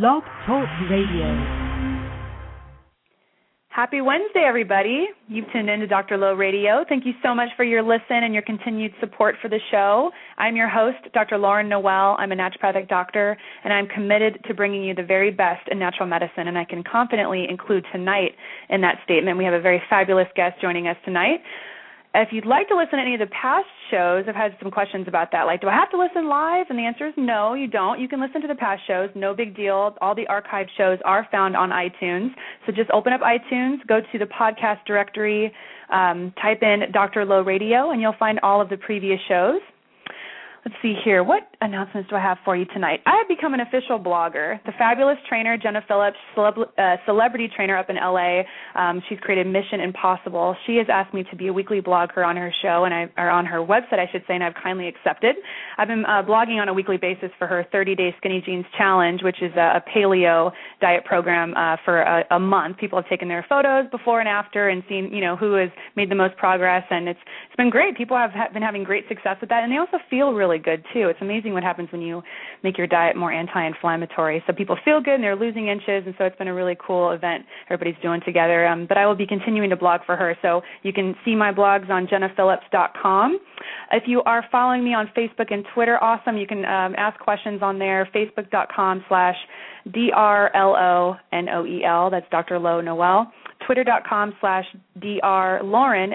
Blog Talk Radio. Happy Wednesday, everybody. You've tuned in to Dr. Lo Radio. Thank you so much for your listen and your continued support for the show. I'm your host, Dr. Lauren Noel. I'm a naturopathic doctor, and I'm committed to bringing you the very best in natural medicine, and I can confidently include tonight in that statement. We have a very fabulous guest joining us tonight. If you'd like to listen to any of the past shows, I've had some questions about that. Like, do I have to listen live? And the answer is no, you don't. You can listen to the past shows, no big deal. All the archived shows are found on iTunes. So just open up iTunes, go to the podcast directory, um, type in Dr. Lo Radio, and you'll find all of the previous shows let's see here. What announcements do I have for you tonight? I have become an official blogger. The fabulous trainer Jenna Phillips, celeb- uh, celebrity trainer up in LA, um, she's created Mission Impossible. She has asked me to be a weekly blogger on her show and I or on her website, I should say, and I've kindly accepted. I've been uh, blogging on a weekly basis for her 30-day Skinny Jeans Challenge, which is a, a paleo diet program uh, for a, a month. People have taken their photos before and after and seen, you know, who has made the most progress, and it's it's been great. People have ha- been having great success with that, and they also feel really really good too. It's amazing what happens when you make your diet more anti-inflammatory. So people feel good and they're losing inches, and so it's been a really cool event everybody's doing together. Um, but I will be continuing to blog for her, so you can see my blogs on jennaphillips.com. If you are following me on Facebook and Twitter, awesome. You can um, ask questions on there. Facebook.com slash D R L O N O E L. That's Dr. Lo Noel twitter.com slash dr lauren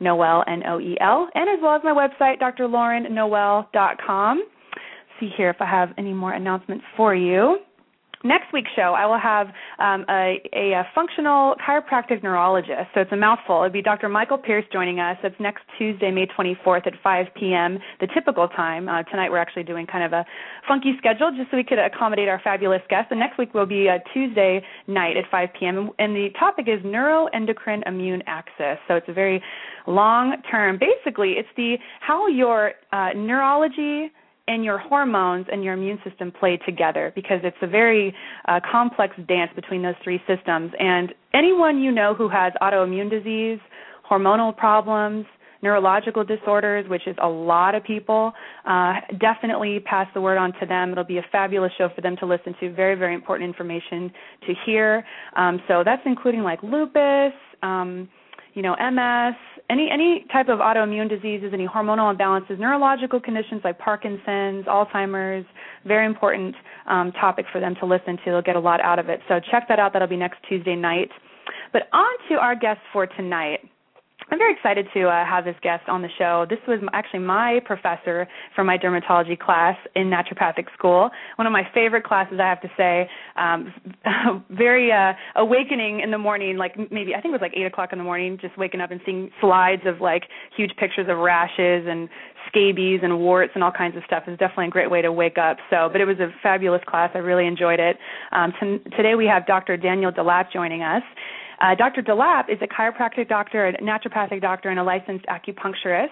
noel n o e l and as well as my website drlaurennoel.com see here if i have any more announcements for you Next week's show, I will have um, a, a, functional chiropractic neurologist. So it's a mouthful. It'll be Dr. Michael Pierce joining us. It's next Tuesday, May 24th at 5 p.m., the typical time. Uh, tonight we're actually doing kind of a funky schedule just so we could accommodate our fabulous guests. And next week will be a Tuesday night at 5 p.m. And the topic is neuroendocrine immune axis. So it's a very long term. Basically, it's the how your uh, neurology and your hormones and your immune system play together because it's a very uh, complex dance between those three systems. And anyone you know who has autoimmune disease, hormonal problems, neurological disorders, which is a lot of people, uh, definitely pass the word on to them. It'll be a fabulous show for them to listen to. Very, very important information to hear. Um, so that's including like lupus. Um, you know, MS, any any type of autoimmune diseases, any hormonal imbalances, neurological conditions like Parkinson's, Alzheimer's, very important um, topic for them to listen to. They'll get a lot out of it. So check that out. That'll be next Tuesday night. But on to our guest for tonight. I'm very excited to uh, have this guest on the show. This was actually my professor for my dermatology class in naturopathic school. One of my favorite classes, I have to say. Um, very uh, awakening in the morning, like maybe I think it was like eight o'clock in the morning, just waking up and seeing slides of like huge pictures of rashes and scabies and warts and all kinds of stuff. is definitely a great way to wake up. So, but it was a fabulous class. I really enjoyed it. Um, t- today we have Dr. Daniel DeLapp joining us. Uh, Dr. DeLapp is a chiropractic doctor, a naturopathic doctor, and a licensed acupuncturist.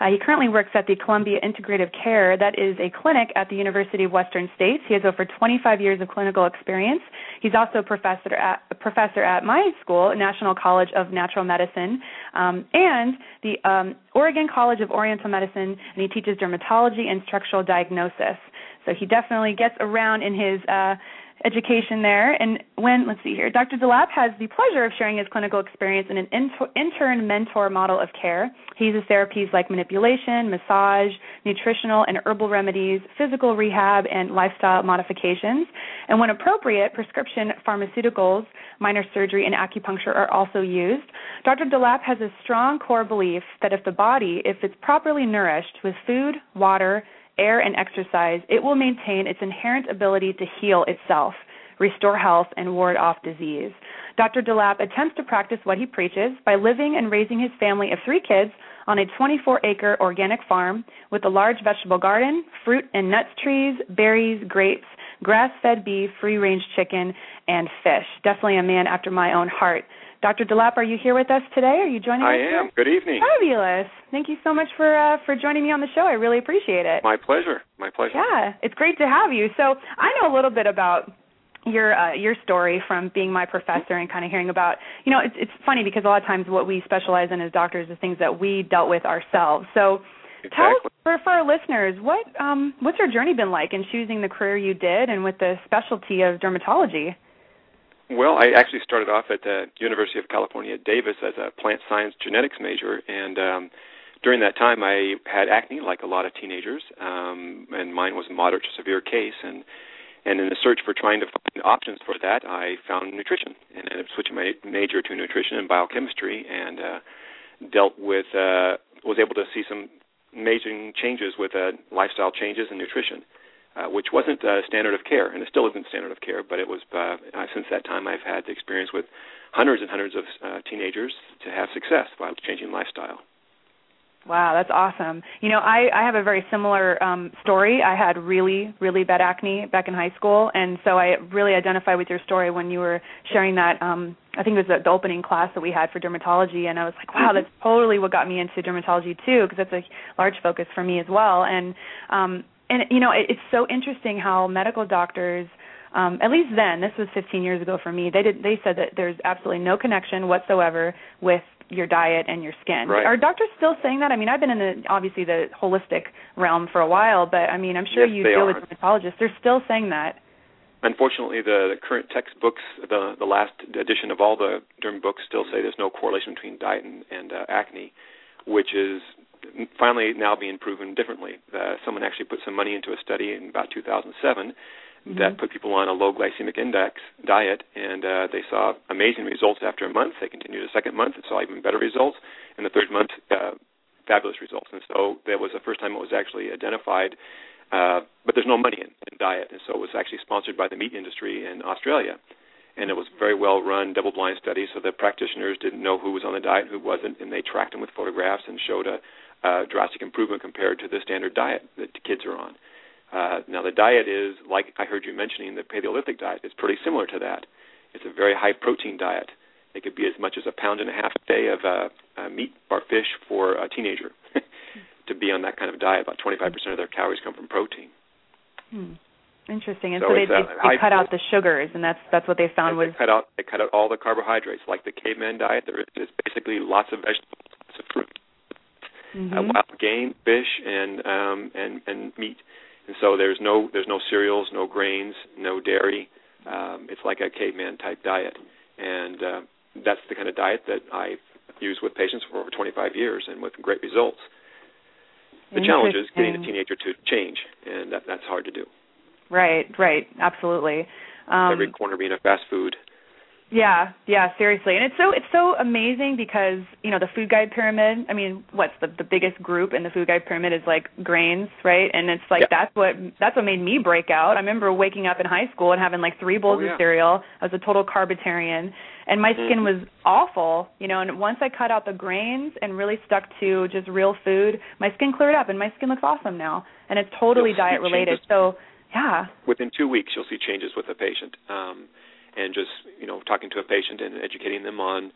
Uh, he currently works at the Columbia Integrative Care, that is a clinic at the University of Western States. He has over 25 years of clinical experience. He's also a professor at, a professor at my school, National College of Natural Medicine, um, and the um, Oregon College of Oriental Medicine, and he teaches dermatology and structural diagnosis. So he definitely gets around in his uh, education there. And when, let's see here, Dr. DeLapp has the pleasure of sharing his clinical experience in an intern mentor model of care. He uses therapies like manipulation, massage, nutritional and herbal remedies, physical rehab, and lifestyle modifications. And when appropriate, prescription pharmaceuticals, minor surgery, and acupuncture are also used. Dr. DeLapp has a strong core belief that if the body, if it's properly nourished with food, water, air, and exercise, it will maintain its inherent ability to heal itself, restore health, and ward off disease. Dr. DeLapp attempts to practice what he preaches by living and raising his family of three kids on a 24 acre organic farm with a large vegetable garden, fruit and nuts trees, berries, grapes, grass fed beef, free range chicken, and fish. Definitely a man after my own heart. Dr. DeLapp, are you here with us today? Are you joining I us? I am. Good evening. Fabulous. Thank you so much for uh, for joining me on the show. I really appreciate it. My pleasure. My pleasure. Yeah, it's great to have you. So I know a little bit about your uh, your story from being my professor and kind of hearing about you know it's it's funny because a lot of times what we specialize in as doctors is things that we dealt with ourselves. So exactly. tell us for for our listeners what um what's your journey been like in choosing the career you did and with the specialty of dermatology. Well, I actually started off at the University of California Davis as a plant science genetics major, and um, during that time I had acne like a lot of teenagers, um, and mine was a moderate to severe case. And and in the search for trying to find options for that, I found nutrition and ended up switching my major to nutrition and biochemistry, and uh, dealt with uh, was able to see some amazing changes with uh, lifestyle changes and nutrition uh, which wasn't uh, standard of care, and it still isn't standard of care. But it was uh, since that time I've had the experience with hundreds and hundreds of uh, teenagers to have success by changing lifestyle. Wow, that's awesome. You know, I I have a very similar um story. I had really really bad acne back in high school, and so I really identify with your story when you were sharing that um I think it was the, the opening class that we had for dermatology and I was like, wow, that's totally what got me into dermatology too because that's a large focus for me as well. And um and you know it, it's so interesting how medical doctors um at least then this was 15 years ago for me they did they said that there's absolutely no connection whatsoever with your diet and your skin right. are doctors still saying that i mean i've been in the obviously the holistic realm for a while but i mean i'm sure yes, you deal are. with dermatologists they're still saying that unfortunately the, the current textbooks the the last edition of all the derm books still say there's no correlation between diet and, and uh, acne which is finally now being proven differently. Uh, someone actually put some money into a study in about 2007 that put people on a low glycemic index diet, and uh, they saw amazing results after a month. They continued a second month and saw even better results, and the third month, uh, fabulous results. And so that was the first time it was actually identified. Uh, but there's no money in, in diet, and so it was actually sponsored by the meat industry in Australia and it was very well run double blind study so the practitioners didn't know who was on the diet and who wasn't and they tracked them with photographs and showed a uh, drastic improvement compared to the standard diet that the kids are on. Uh, now, the diet is, like I heard you mentioning, the Paleolithic diet is pretty similar to that. It's a very high protein diet. It could be as much as a pound and a half a day of uh, uh, meat or fish for a teenager to be on that kind of diet. About 25% of their calories come from protein. Hmm. Interesting. And so, so they, they, they cut out the sugars, and that's that's what they found was they cut out they cut out all the carbohydrates. Like the caveman diet, there is basically lots of vegetables, lots of fruit mm-hmm. uh, wild game, fish, and um, and and meat. And so there's no there's no cereals, no grains, no dairy. Um, it's like a caveman type diet, and uh, that's the kind of diet that I use with patients for over 25 years, and with great results. The challenge is getting a teenager to change, and that, that's hard to do. Right, right, absolutely. Um, Every corner being a fast food yeah, yeah, seriously. And it's so it's so amazing because, you know, the food guide pyramid, I mean, what's the the biggest group in the food guide pyramid is like grains, right? And it's like yeah. that's what that's what made me break out. I remember waking up in high school and having like 3 bowls oh, yeah. of cereal. I was a total carbitarian and my skin mm-hmm. was awful, you know, and once I cut out the grains and really stuck to just real food, my skin cleared up and my skin looks awesome now. And it's totally diet related. So, yeah. Within 2 weeks you'll see changes with the patient. Um and just you know talking to a patient and educating them on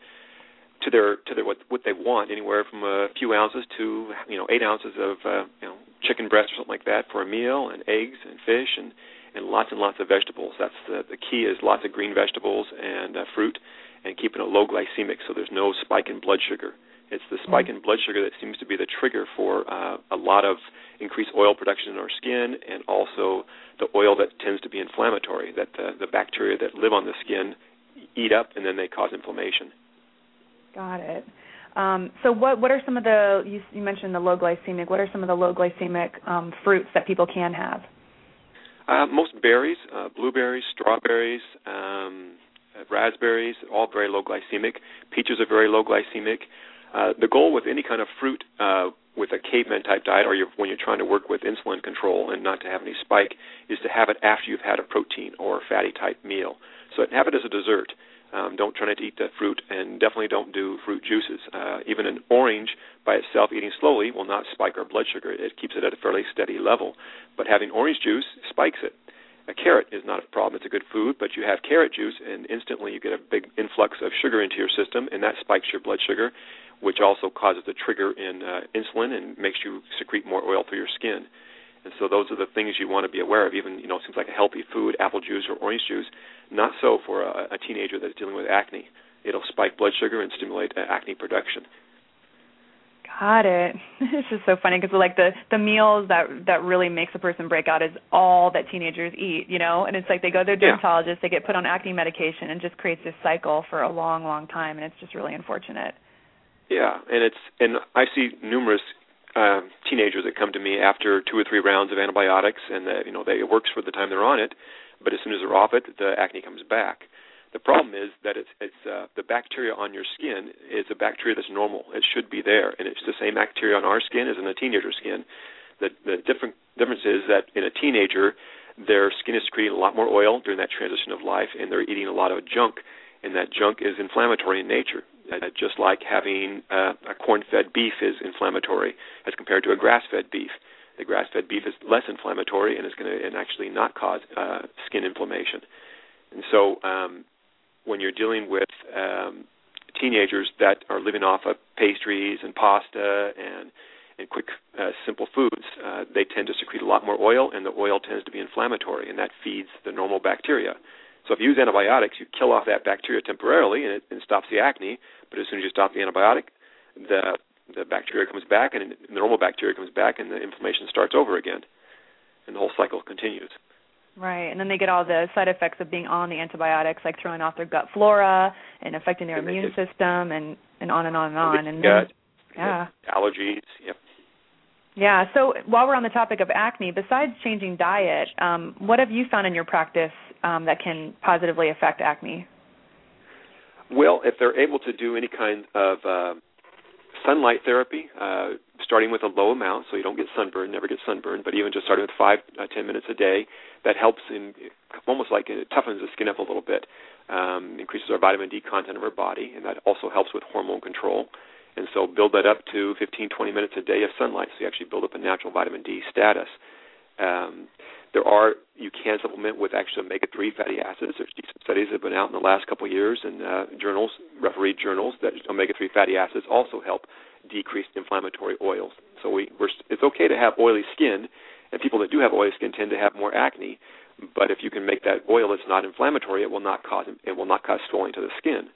to their to their what what they want anywhere from a few ounces to you know eight ounces of uh, you know chicken breast or something like that for a meal and eggs and fish and and lots and lots of vegetables. That's the the key is lots of green vegetables and uh, fruit and keeping it low glycemic so there's no spike in blood sugar it's the spike in blood sugar that seems to be the trigger for uh, a lot of increased oil production in our skin and also the oil that tends to be inflammatory, that the, the bacteria that live on the skin eat up and then they cause inflammation. Got it. Um, so what what are some of the you, you, mentioned the low glycemic? What are some of the low glycemic um, fruits that people can have? Uh, most berries, uh, blueberries, strawberries, um, raspberries, all very low glycemic. Peaches are very low glycemic. Uh, the goal with any kind of fruit uh, with a caveman type diet, or you're, when you're trying to work with insulin control and not to have any spike, is to have it after you've had a protein or fatty type meal. So have it as a dessert. Um, don't try to eat the fruit, and definitely don't do fruit juices. Uh, even an orange by itself, eating slowly, will not spike our blood sugar. It keeps it at a fairly steady level. But having orange juice spikes it. a carrot is not a problem. It's a good food, but you have carrot juice, and instantly you get a big influx of sugar into your system, and that spikes your blood sugar, which also causes a trigger in uh, insulin and makes you secrete more oil through your skin. And so those are the things you want to be aware of. Even you know, it seems like a healthy food, apple juice or orange juice. Not so for a, a teenager that's dealing with acne. It'll spike blood sugar and stimulate uh, acne production. Got it. It's just so funny because like the the meals that that really makes a person break out is all that teenagers eat, you know. And it's like they go to their dermatologist, yeah. they get put on acne medication, and just creates this cycle for a long, long time, and it's just really unfortunate. Yeah, and it's and I see numerous uh, teenagers that come to me after two or three rounds of antibiotics, and that you know they it works for the time they're on it, but as soon as they're off it, the acne comes back. The problem is that it's it's uh, the bacteria on your skin is a bacteria that's normal. It should be there, and it's the same bacteria on our skin as in a teenager skin. The the different difference is that in a teenager, their skin is secreting a lot more oil during that transition of life, and they're eating a lot of junk, and that junk is inflammatory in nature. Uh, just like having uh, a corn-fed beef is inflammatory as compared to a grass-fed beef. The grass-fed beef is less inflammatory and is going to actually not cause uh, skin inflammation. And so um, when you're dealing with um, teenagers that are living off of pastries and pasta and and quick, uh, simple foods, uh, they tend to secrete a lot more oil, and the oil tends to be inflammatory, and that feeds the normal bacteria. So if you use antibiotics, you kill off that bacteria temporarily, and it and stops the acne. But as soon as you stop the antibiotic, the the bacteria comes back, and the normal bacteria comes back, and the inflammation starts over again, and the whole cycle continues. Right, and then they get all the side effects of being on the antibiotics, like throwing off their gut flora and affecting their immune system, and and on and on and on. And gut, then, yeah, allergies. Yep. Yeah. So while we're on the topic of acne, besides changing diet, um, what have you found in your practice um, that can positively affect acne? Well, if they're able to do any kind of uh, sunlight therapy, uh, starting with a low amount so you don't get sunburned, never get sunburned, but even just starting with five, uh, ten minutes a day, that helps in almost like it toughens the skin up a little bit, um, increases our vitamin D content of our body, and that also helps with hormone control. And so build that up to 15, 20 minutes a day of sunlight, so you actually build up a natural vitamin D status. Um, there are you can supplement with actually omega-3 fatty acids. There's decent studies that have been out in the last couple of years in uh, journals, refereed journals, that omega-3 fatty acids also help decrease inflammatory oils. So we, we're, it's okay to have oily skin, and people that do have oily skin tend to have more acne. But if you can make that oil that's not inflammatory, it will not cause it will not cause swelling to the skin.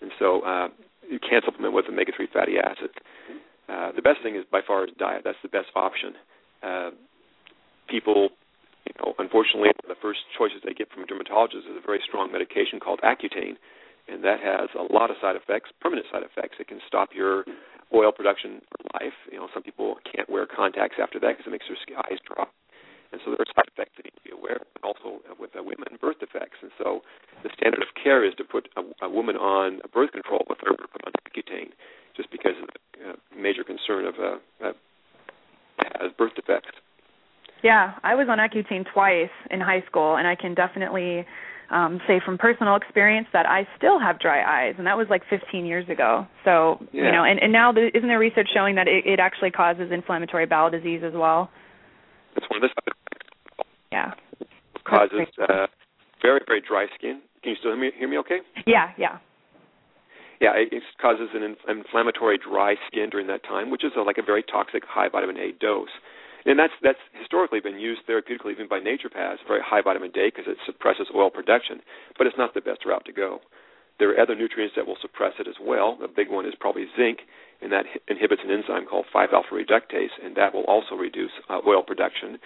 And so uh, you can supplement with omega-3 fatty acids. Uh, the best thing is by far is diet. That's the best option. Uh, people you know, unfortunately, the first choices they get from a dermatologist is a very strong medication called Accutane, and that has a lot of side effects, permanent side effects. It can stop your oil production for life. You know, some people can't wear contacts after that because it makes their eyes drop. And so there are side effects that need to be aware of, and also with uh, women, birth defects. And so the standard of care is to put a, a woman on a birth control with her put on Accutane, just because of the uh, major concern of uh, uh, has birth defects. Yeah, I was on Accutane twice in high school, and I can definitely um, say from personal experience that I still have dry eyes, and that was like 15 years ago. So yeah. you know, and, and now the, isn't there research showing that it, it actually causes inflammatory bowel disease as well? That's one of the side. Yeah. It causes uh, very very dry skin. Can you still hear me? Hear me okay? Yeah, yeah. Yeah, it, it causes an in, inflammatory dry skin during that time, which is a, like a very toxic high vitamin A dose and that's that's historically been used therapeutically even by naturopaths, very high vitamin D because it suppresses oil production, but it's not the best route to go. There are other nutrients that will suppress it as well. The big one is probably zinc, and that inhibits an enzyme called 5-alpha reductase, and that will also reduce uh, oil production.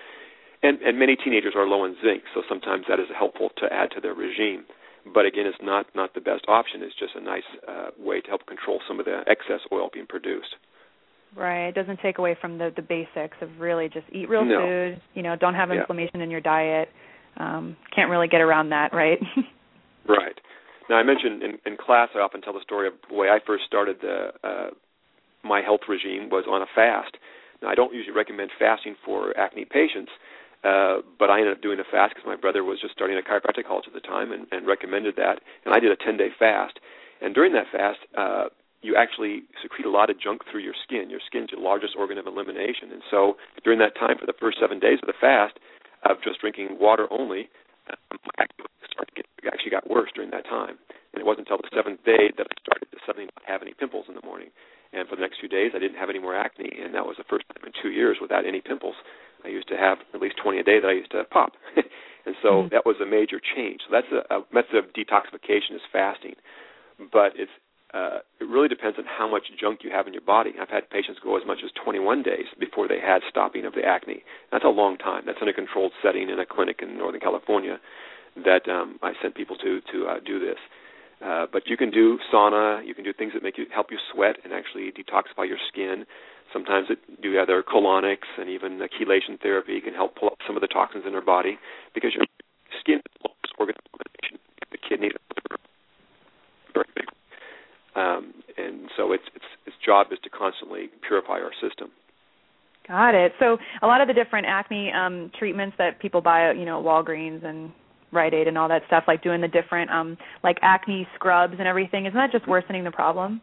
And, and many teenagers are low in zinc, so sometimes that is helpful to add to their regime. But again, it's not not the best option. It's just a nice uh, way to help control some of the excess oil being produced. Right. It doesn't take away from the the basics of really just eat real no. food. You know, don't have yeah. inflammation in your diet. Um, can't really get around that, right? right. Now I mentioned in, in class, I often tell the story of the way I first started the uh, my health regime was on a fast. Now I don't usually recommend fasting for acne patients, uh, but I ended up doing a fast because my brother was just starting a chiropractic college at the time and, and recommended that, and I did a 10 day fast. And during that fast, uh, you actually secrete a lot of junk through your skin. Your skin's your largest organ of elimination, and so during that time, for the first seven days of the fast, of just drinking water only, um, actually started to get, actually got worse during that time. And it wasn't until the seventh day that I started to suddenly not have any pimples in the morning. And for the next few days, I didn't have any more acne, and that was the first time in two years without any pimples. I used to have at least 20 a day that I used to pop, and so mm-hmm. that was a major change. So that's a, a method of detoxification is fasting, but it's uh, it really depends on how much junk you have in your body. I've had patients go as much as 21 days before they had stopping of the acne. That's a long time. That's in a controlled setting in a clinic in Northern California that um, I sent people to to uh, do this. Uh, but you can do sauna. You can do things that make you help you sweat and actually detoxify your skin. Sometimes it do other colonics and even the chelation therapy can help pull up some of the toxins in our body because your skin is organ the kidney, very big um, and so its, its its job is to constantly purify our system. Got it. So a lot of the different acne um, treatments that people buy, you know, Walgreens and Rite Aid and all that stuff, like doing the different um, like acne scrubs and everything, isn't that just worsening the problem?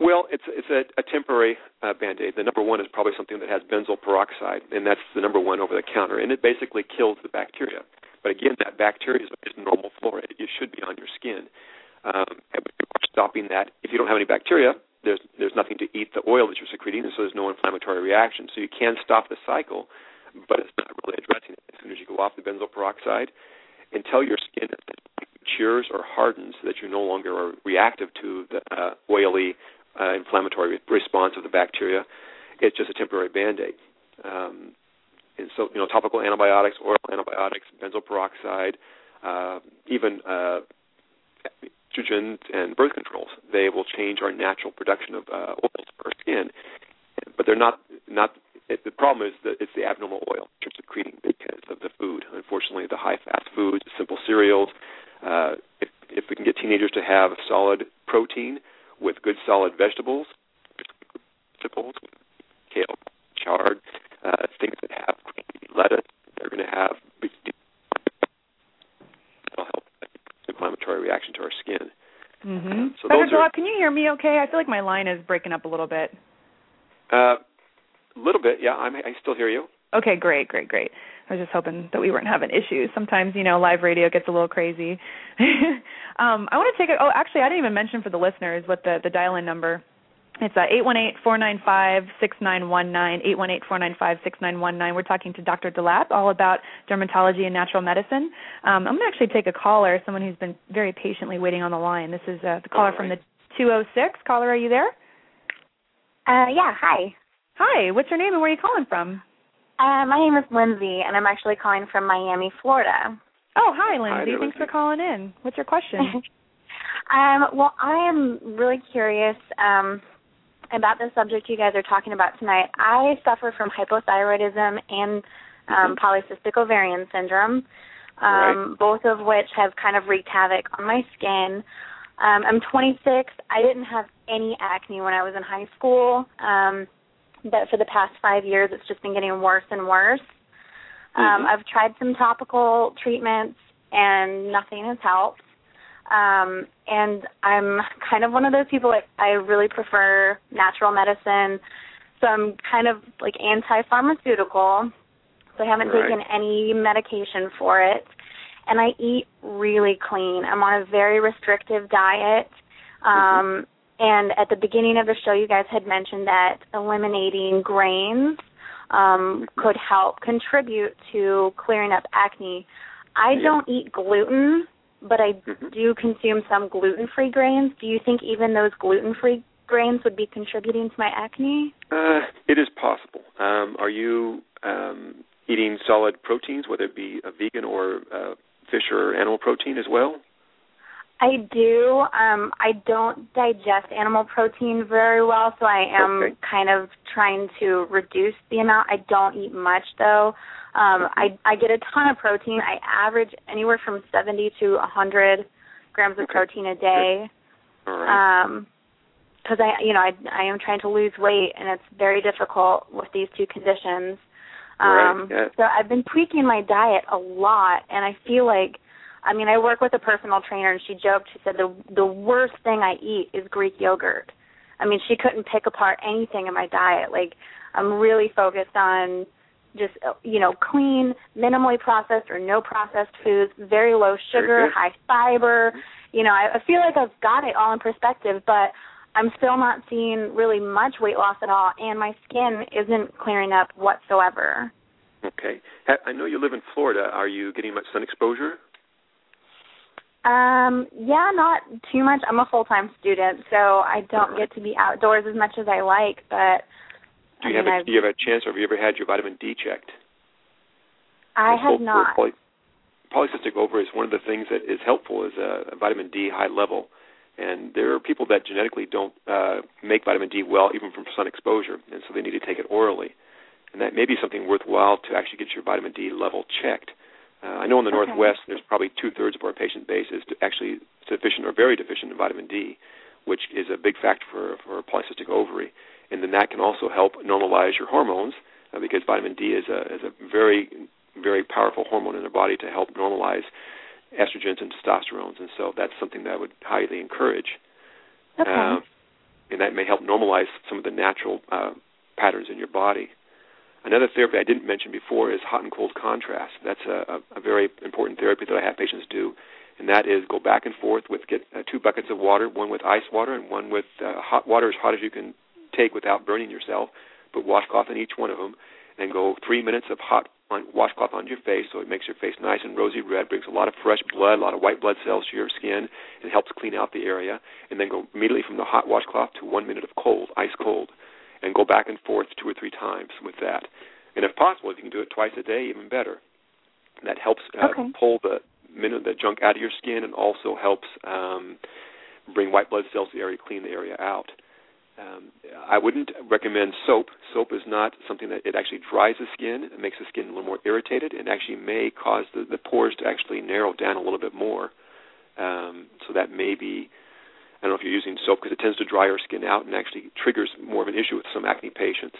Well, it's it's a, a temporary uh, band-aid. The number one is probably something that has benzoyl peroxide, and that's the number one over the counter, and it basically kills the bacteria. But again, that bacteria is, is normal flora. It should be on your skin. Um, stopping that, if you don't have any bacteria, there's there's nothing to eat the oil that you're secreting, and so there's no inflammatory reaction. So you can stop the cycle, but it's not really addressing it. As soon as you go off the benzoyl peroxide, until your skin matures or hardens, so that you no longer are reactive to the uh, oily uh, inflammatory response of the bacteria, it's just a temporary band-aid. Um, and so, you know, topical antibiotics, oral antibiotics, benzoyl peroxide, uh, even uh, estrogen and birth controls. They will change our natural production of uh, oils for our skin, but they're not not. It, the problem is that it's the abnormal oil which are secreting because of the food. Unfortunately, the high fast foods, simple cereals. Uh, if, if we can get teenagers to have solid protein with good solid vegetables, vegetables, kale, chard, uh, things that have lettuce, they're going to have inflammatory reaction to our skin. Mm-hmm. So Dr. DeLapp, can you hear me okay? I feel like my line is breaking up a little bit. Uh, a little bit, yeah. I'm, I still hear you. Okay, great, great, great. I was just hoping that we weren't having issues. Sometimes, you know, live radio gets a little crazy. um, I want to take it. Oh, actually, I didn't even mention for the listeners what the the dial-in number it's uh, 818-495-6919, 818-495-6919. We're talking to Dr. DeLapp all about dermatology and natural medicine. Um, I'm going to actually take a caller, someone who's been very patiently waiting on the line. This is uh, the caller right. from the 206. Caller, are you there? Uh, yeah, hi. Hi, what's your name and where are you calling from? Uh, my name is Lindsay, and I'm actually calling from Miami, Florida. Oh, hi, Lindsay. Hi Thanks for calling in. What's your question? um, well, I am really curious. Um, about the subject you guys are talking about tonight. I suffer from hypothyroidism and um, polycystic ovarian syndrome, um, right. both of which have kind of wreaked havoc on my skin. Um, I'm 26. I didn't have any acne when I was in high school, um, but for the past five years, it's just been getting worse and worse. Um, mm-hmm. I've tried some topical treatments, and nothing has helped. Um, and I'm kind of one of those people that I really prefer natural medicine. So I'm kind of like anti-pharmaceutical. So I haven't right. taken any medication for it. And I eat really clean. I'm on a very restrictive diet. Um, mm-hmm. And at the beginning of the show, you guys had mentioned that eliminating grains um, could help contribute to clearing up acne. I yeah. don't eat gluten, but I mm-hmm. do consume some gluten-free grains. Do you think even those gluten-free grains would be contributing to my acne? Uh, it is possible. Um, are you um, eating solid proteins, whether it be a vegan or uh, fish or animal protein as well? I do. Um, I don't digest animal protein very well, so I am okay. kind of trying to reduce the amount. I don't eat much though. Um, I I get a ton of protein. I average anywhere from 70 to a 100 grams of protein a day. Right. Um, because I, you know, I I am trying to lose weight, and it's very difficult with these two conditions. Right, Um, yeah. So I've been tweaking my diet a lot, and I feel like, I mean, I work with a personal trainer, and she joked. She said the the worst thing I eat is Greek yogurt. I mean, she couldn't pick apart anything in my diet. Like, I'm really focused on just you know clean, minimally processed or no processed foods, very low sugar, high fiber. You know, I, I feel like I've got it all in perspective, but I'm still not seeing really much weight loss at all, and my skin isn't clearing up whatsoever. Okay. I know you live in Florida. Are you getting much sun exposure? Um, yeah, not too much. I'm a full time student, so I don't get to be outdoors as much as I like. But Do I you have a, I've, do you have a chance, or have you ever had your vitamin D checked? I have not. Poly- polycystic ovary is one of the things that is helpful is a, a vitamin D high level, and there are people that genetically don't uh, make vitamin D well even from sun exposure, and so they need to take it orally, and that may be something worthwhile to actually get your vitamin D level checked. Uh, I know in the Okay. Northwest there's probably two thirds of our patient base is actually sufficient or very deficient in vitamin D, which is a big factor for for polycystic ovary, and then that can also help normalize your hormones uh, because vitamin D is a is a very very powerful hormone in the body to help normalize estrogens and testosterones, and so that's something that I would highly encourage. Okay. Uh, and that may help normalize some of the natural uh, patterns in your body. Another therapy I didn't mention before is hot and cold contrast. That's a, a, a very important therapy that I have patients do, and that is go back and forth with get uh, two buckets of water, one with ice water and one with uh, hot water as hot as you can take without burning yourself. Put washcloth in each one of them, and go three minutes of hot on, washcloth on your face, so it makes your face nice and rosy red, brings a lot of fresh blood, a lot of white blood cells to your skin, and helps clean out the area. And then go immediately from the hot washcloth to one minute of cold, ice cold, and go back and forth two or three times with that. And if possible, if you can do it twice a day, even better. That helps uh, Okay. pull the minute the junk out of your skin, and also helps um, bring white blood cells to the area, clean the area out. Um, I wouldn't recommend soap. Soap is not something that it actually dries the skin. It makes the skin a little more irritated, and actually may cause the, the pores to actually narrow down a little bit more. Um, so that may be. I don't know if you're using soap because it tends to dry your skin out and actually triggers more of an issue with some acne patients,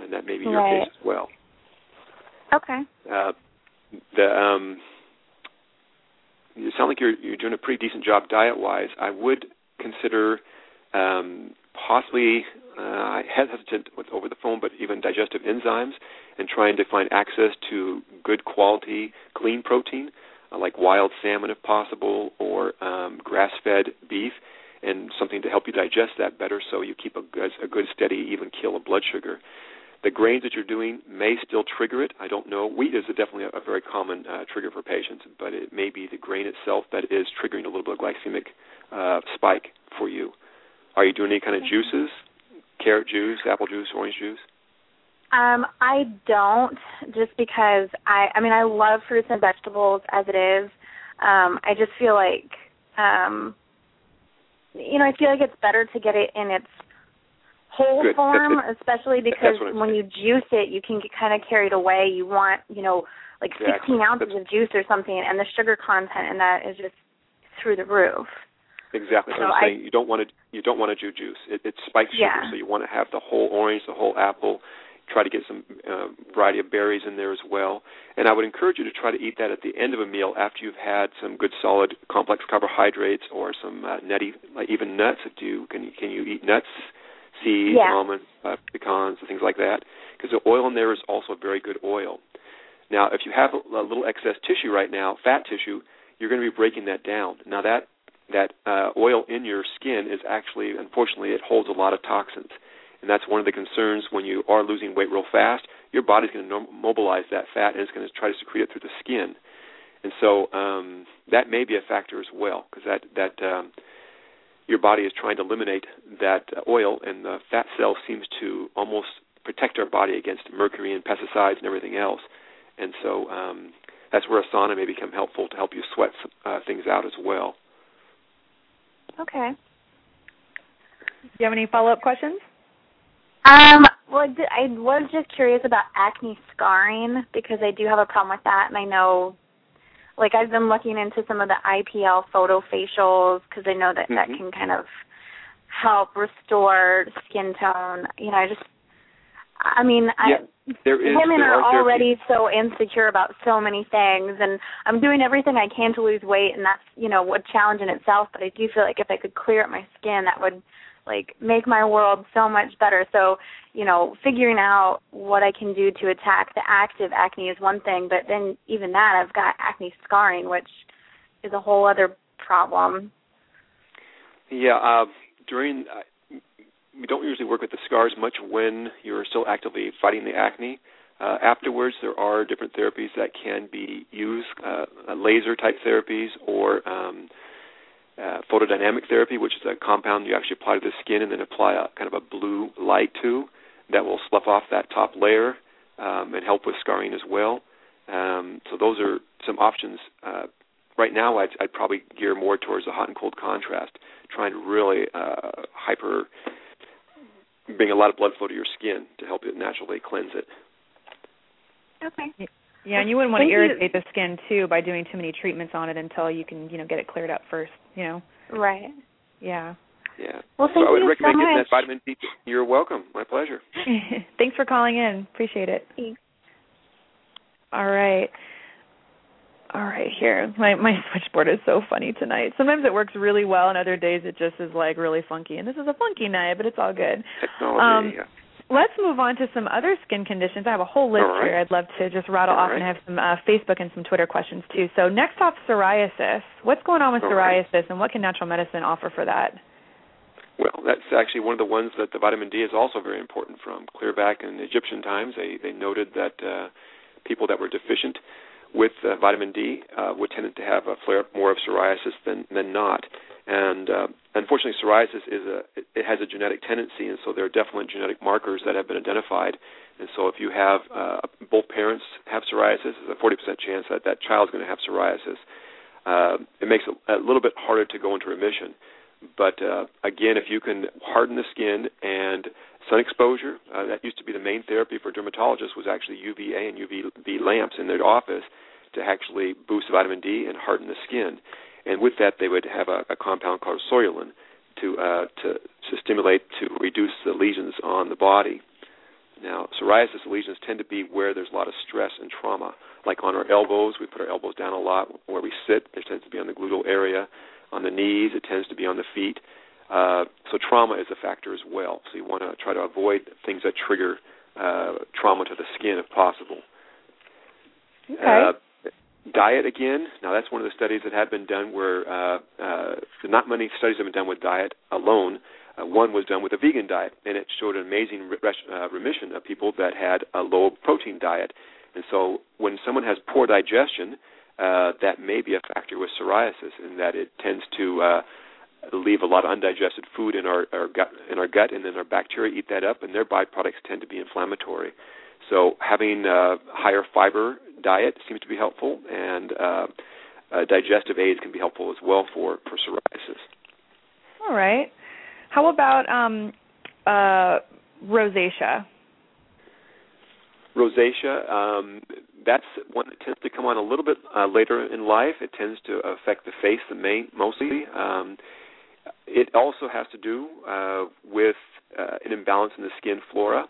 and that may be your Right. case as well. Okay. Uh, the um, you sound like you're you're doing a pretty decent job diet wise. I would consider um, possibly uh, I hesitant with over the phone, but even digestive enzymes, and trying to find access to good quality clean protein, like wild salmon if possible, or um, grass-fed beef, and something to help you digest that better, so you keep a good, a good steady even kill of blood sugar. The grains that you're doing may still trigger it. I don't know. Wheat is a definitely a, a very common uh, trigger for patients, but it may be the grain itself that is triggering a little bit of glycemic uh, spike for you. Are you doing any kind of juices? Carrot juice, apple juice, orange juice? Um, I don't just because I I mean I love fruits and vegetables as it is. Um, I just feel like um you know, I feel like it's better to get it in its whole Good. form, especially because when you juice it you can get kind of carried away. You want, you know, like Exactly. 16 ounces of juice or something and the sugar content in that is just through the roof. Exactly. So So I'm I- saying you don't want to you don't want to do juice. It, it spikes sugar, Yeah. so you want to have the whole orange, the whole apple. Try to get some uh, variety of berries in there as well. And I would encourage you to try to eat that at the end of a meal after you've had some good solid complex carbohydrates or some uh, nutty, like even nuts. Do you can you, can you eat nuts, seeds, Yeah. almonds, uh, pecans, and things like that? Because the oil in there is also a very good oil. Now, if you have a, a little excess tissue right now, fat tissue, you're going to be breaking that down. Now that that uh, oil in your skin is actually, unfortunately, it holds a lot of toxins, and that's one of the concerns when you are losing weight real fast. Your body's going to mobilize that fat, and it's going to try to secrete it through the skin, and so um, that may be a factor as well, because that that um, your body is trying to eliminate that oil, and the fat cell seems to almost protect our body against mercury and pesticides and everything else, and so um, that's where a sauna may become helpful to help you sweat uh, things out as well. Okay. Do you have any follow-up questions? Um, well, I I was just curious about acne scarring because I do have a problem with that, and I know, like, I've been looking into some of the IPL photo facials because I know that that Mhm. can kind of help restore skin tone. You know, I just, I mean, I, Yeah, there is. women are therapies- already so insecure about so many things and I'm doing everything I can to lose weight and that's, you know, a challenge in itself, but I do feel like if I could clear up my skin that would like make my world so much better. So, you know, figuring out what I can do to attack the active acne is one thing, but then even that I've got acne scarring, which is a whole other problem. Yeah, uh, during uh, we don't usually work with the scars much when you're still actively fighting the acne. Uh, afterwards, there are different therapies that can be used, uh, laser type therapies or um, uh, photodynamic therapy, which is a compound you actually apply to the skin and then apply a kind of a blue light to that will slough off that top layer um, and help with scarring as well. Um, so those are some options. Uh, right now, I'd, I'd probably gear more towards the hot and cold contrast, trying to really uh, hyper bring a lot of blood flow to your skin to help it naturally cleanse it. Okay. Yeah, and you wouldn't want Thank to you. irritate the skin too by doing too many treatments on it until you can, you know, get it cleared up first. You know. Right. Yeah. Yeah. Well, so thank I would you recommend so getting much. that vitamin D. You're welcome. My pleasure. Thanks for calling in. Appreciate it. Thanks. All right. All right, here. My my switchboard is so funny tonight. Sometimes it works really well and other days it just is like really funky. And this is a funky night, but it's all good. Technology. Um, yeah. Let's move on to some other skin conditions. I have a whole list right. here. I'd love to just rattle All off and have some uh, Facebook and some Twitter questions too. So next off, psoriasis. What's going on with All right. psoriasis, and what can natural medicine offer for that? Well, that's actually one of the ones that the vitamin D is also very important from. Clear back in Egyptian times, they they noted that uh, people that were deficient with uh, vitamin D uh, would tend to have a flare up more of psoriasis than than not. And uh, unfortunately, psoriasis is a it- has a genetic tendency, and so there are definitely genetic markers that have been identified. And so, if you have uh, both parents have psoriasis, there's a 40% chance that that child's going to have psoriasis. Uh, it makes it a little bit harder to go into remission. But uh, again, if you can harden the skin and sun exposure, uh, that used to be the main therapy for dermatologists was actually UVA and UVB lamps in their office to actually boost vitamin D and harden the skin. And with that, they would have a, a compound called psoralen to, uh, to to stimulate to reduce the lesions on the body. Now, psoriasis lesions tend to be where there's a lot of stress and trauma. Like on our elbows, we put our elbows down a lot. Where we sit, it tends to be on the gluteal area. On the knees, it tends to be on the feet. Uh, so trauma is a factor as well. So you want to try to avoid things that trigger uh, trauma to the skin if possible. Okay. Uh, diet again. Now that's one of the studies that had been done where uh, uh, not many studies have been done with diet alone. Uh, one was done with a vegan diet, and it showed an amazing re- uh, remission of people that had a low protein diet. And so when someone has poor digestion, uh, that may be a factor with psoriasis, in that it tends to uh, leave a lot of undigested food in our, our gut, in our gut, and then our bacteria eat that up, and their byproducts tend to be inflammatory. So having a higher fiber diet seems to be helpful, and uh, uh, digestive aids can be helpful as well for, for psoriasis. All right. How about um, uh, rosacea? Rosacea, um, that's one that tends to come on a little bit uh, later in life. It tends to affect the face the main, mostly. Um, it also has to do uh, with uh, an imbalance in the skin flora.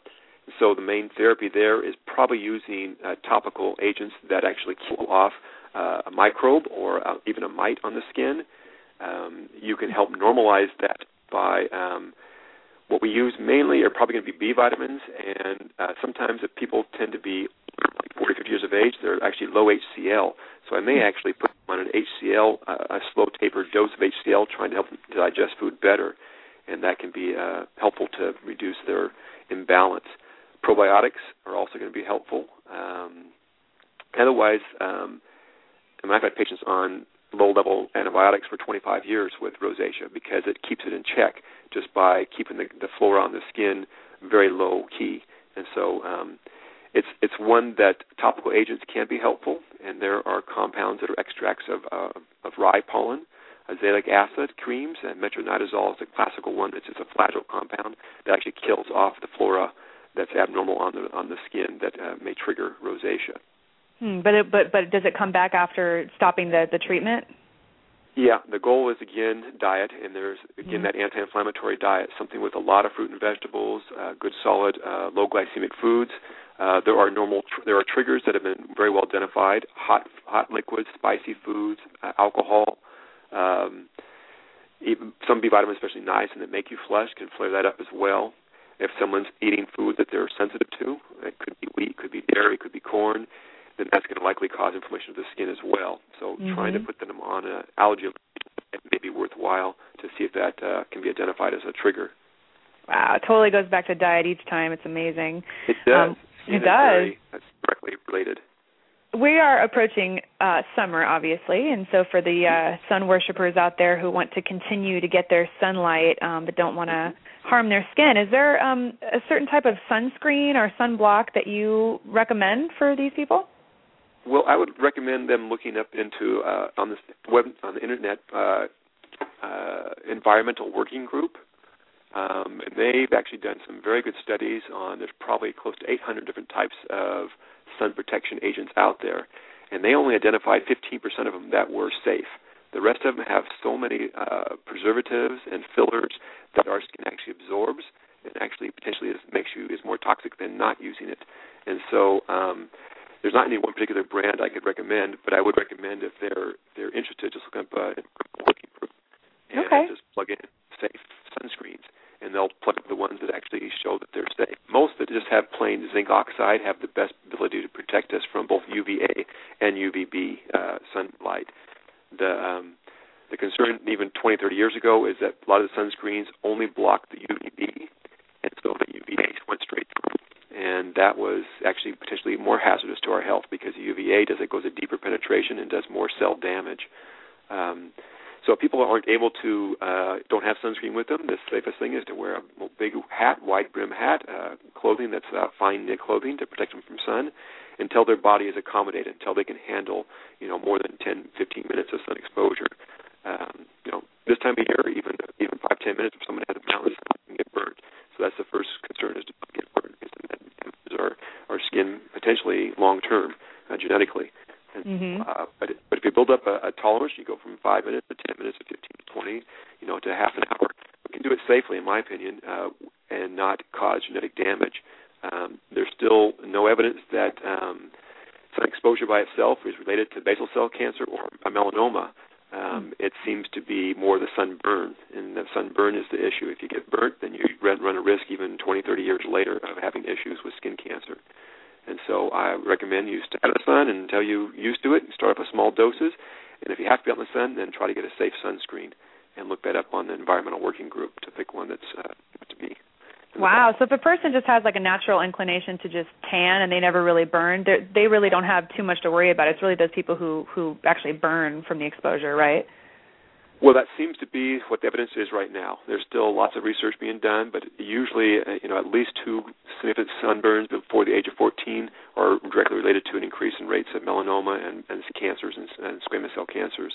So the main therapy there is probably using uh, topical agents that actually kill off uh, a microbe or uh, even a mite on the skin. Um, you can help normalize that by um, what we use mainly are probably going to be B vitamins, and uh, sometimes if people tend to be like 40, 50 years of age, they're actually low HCl. So I may actually put them on an HCl, uh, a slow tapered dose of HCl, trying to help them to digest food better, and that can be uh, helpful to reduce their imbalance. Probiotics are also going to be helpful. Um, otherwise, um, and I've had patients on low-level antibiotics for 25 years with rosacea because it keeps it in check just by keeping the, the flora on the skin very low key. And so um, it's it's one that topical agents can be helpful, and there are compounds that are extracts of uh, of rye pollen, azelaic acid creams, and metronidazole is a classical one that's just a Flagyl compound that actually kills off the flora that's abnormal on the on the skin that uh, may trigger rosacea. Hmm, but it, but but does it come back after stopping the the treatment? Yeah, the goal is again diet, and there's again Mhm. that anti-inflammatory diet, something with a lot of fruit and vegetables, uh, good solid uh, low glycemic foods. Uh, there are normal tr- there are triggers that have been very well identified: hot hot liquids, spicy foods, uh, alcohol. Um, even some B vitamins, especially niacin, that make you flush, can flare that up as well. If someone's eating food that they're sensitive to, it could be wheat, could be dairy, could be corn, then that's going to likely cause inflammation of the skin as well. So mm-hmm. trying to put them on an allergy it may be worthwhile to see if that uh, can be identified as a trigger. Wow, it totally goes back to diet each time. It's amazing. It does. Um, it does. Very, that's directly related. We are approaching uh, summer, obviously, and so for the uh, sun worshippers out there who want to continue to get their sunlight um, but don't want to harm their skin, is there um, a certain type of sunscreen or sunblock that you recommend for these people? Well, I would recommend them looking up into uh, on the web on the internet uh, uh, environmental working group. Um, and they've actually done some very good studies on. There's probably close to 800 different types of sun protection agents out there, and they only identified 15% of them that were safe. The rest of them have so many uh, preservatives and fillers that our skin actually absorbs and actually potentially is, makes you is more toxic than not using it. And so um, there's not any one particular brand I could recommend, but I would recommend if they're they're interested, just look up uh, working group and okay. just plug in safe sunscreens, and they'll plug up the ones that actually show that they're safe. Most that just have plain zinc oxide have the best ability to protect us from both UVA and UVB uh, sunlight. The um, the concern even 20, 30 years ago is that a lot of the sunscreens only block the UVB, and so the UVA went straight through and that was actually potentially more hazardous to our health because the UVA does it goes a deeper penetration and does more cell damage. Um, so if people aren't able to uh, don't have sunscreen with them, the safest thing is to wear a big hat, wide brim hat, uh, clothing that's uh, fine knit clothing to protect them from sun, until their body is accommodated, until they can handle you know more than 10, 15 minutes of sun exposure. Um, you know, this time of year, even even five, ten minutes, if someone has a mountain can get burned. So that's the first concern is to get burned because then that damages our our skin potentially long term uh, genetically. And, mm-hmm. uh, but but if you build up a, a tolerance, you go from five minutes to ten minutes to fifteen to twenty, you know, to half an hour. We can do it safely, in my opinion, uh, and not cause genetic damage. Um, there's still no evidence that um, sun exposure by itself is related to basal cell cancer or a melanoma. Um, it seems to be more the sunburn, and the sunburn is the issue. If you get burnt, then you run a risk even 20, 30 years later of having issues with skin cancer. And so I recommend you stay out of the sun until you're used to it. And start off with small doses, and if you have to be out in the sun, then try to get a safe sunscreen and look that up on the environmental working group to pick one that's uh, Wow. So if a person just has like a natural inclination to just tan and they never really burn, they really don't have too much to worry about. It's really those people who who actually burn from the exposure, right? Well, that seems to be what the evidence is right now. There's still lots of research being done, but usually, uh, you know, at least two significant sunburns before the age of 14 are directly related to an increase in rates of melanoma and, and cancers and, and squamous cell cancers.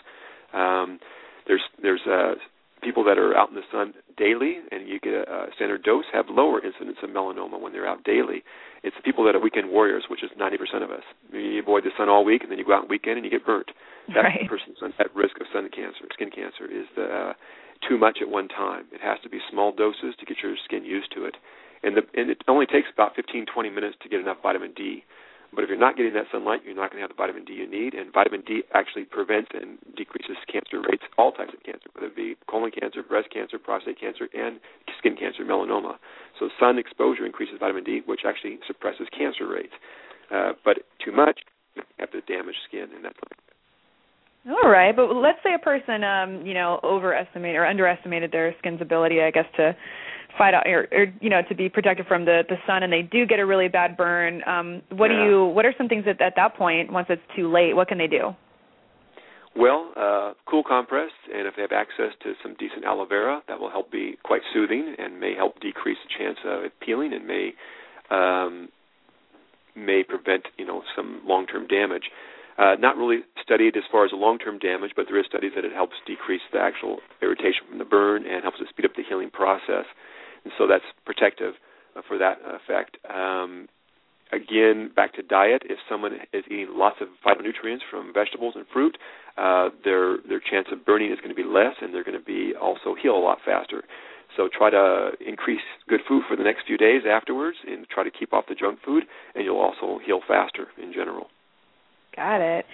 Um, there's there's uh, people that are out in the sun daily and you get a, a standard dose have lower incidence of melanoma when they're out daily. It's the people that are weekend warriors, which is 90% of us. You avoid the sun all week and then you go out on weekend and you get burnt. That's right. the person's at risk of sun cancer, skin cancer, is the, uh, too much at one time. It has to be small doses to get your skin used to it. And, the, and it only takes about 15, 20 minutes to get enough vitamin D. But if you're not getting that sunlight, you're not going to have the vitamin D you need. And vitamin D actually prevents and decreases cancer rates, all types of cancer, whether it be colon cancer, breast cancer, prostate cancer, and skin cancer, melanoma. So sun exposure increases vitamin D, which actually suppresses cancer rates. Uh, but too much, you have to damage skin, and that's all right, but let's say a person, um, you know, overestimated or underestimated their skin's ability, I guess, to fight out or, or you know to be protected from the the sun and they do get a really bad burn. Um what yeah. do you what are some things that at that point once it's too late what can they do? Well uh cool compress and if they have access to some decent aloe vera that will help be quite soothing and may help decrease the chance of it peeling and may um may prevent you know some long term damage. Uh, not really studied as far as the long-term damage, but there is studies that it helps decrease the actual irritation from the burn and helps to speed up the healing process and so that's protective uh, for that effect. Um, again, back to diet. If someone is eating lots of phytonutrients from vegetables and fruit, uh, their their chance of burning is going to be less, and they're going to be also heal a lot faster. So try to increase good food for the next few days afterwards, and try to keep off the junk food, and you'll also heal faster in general. Got it.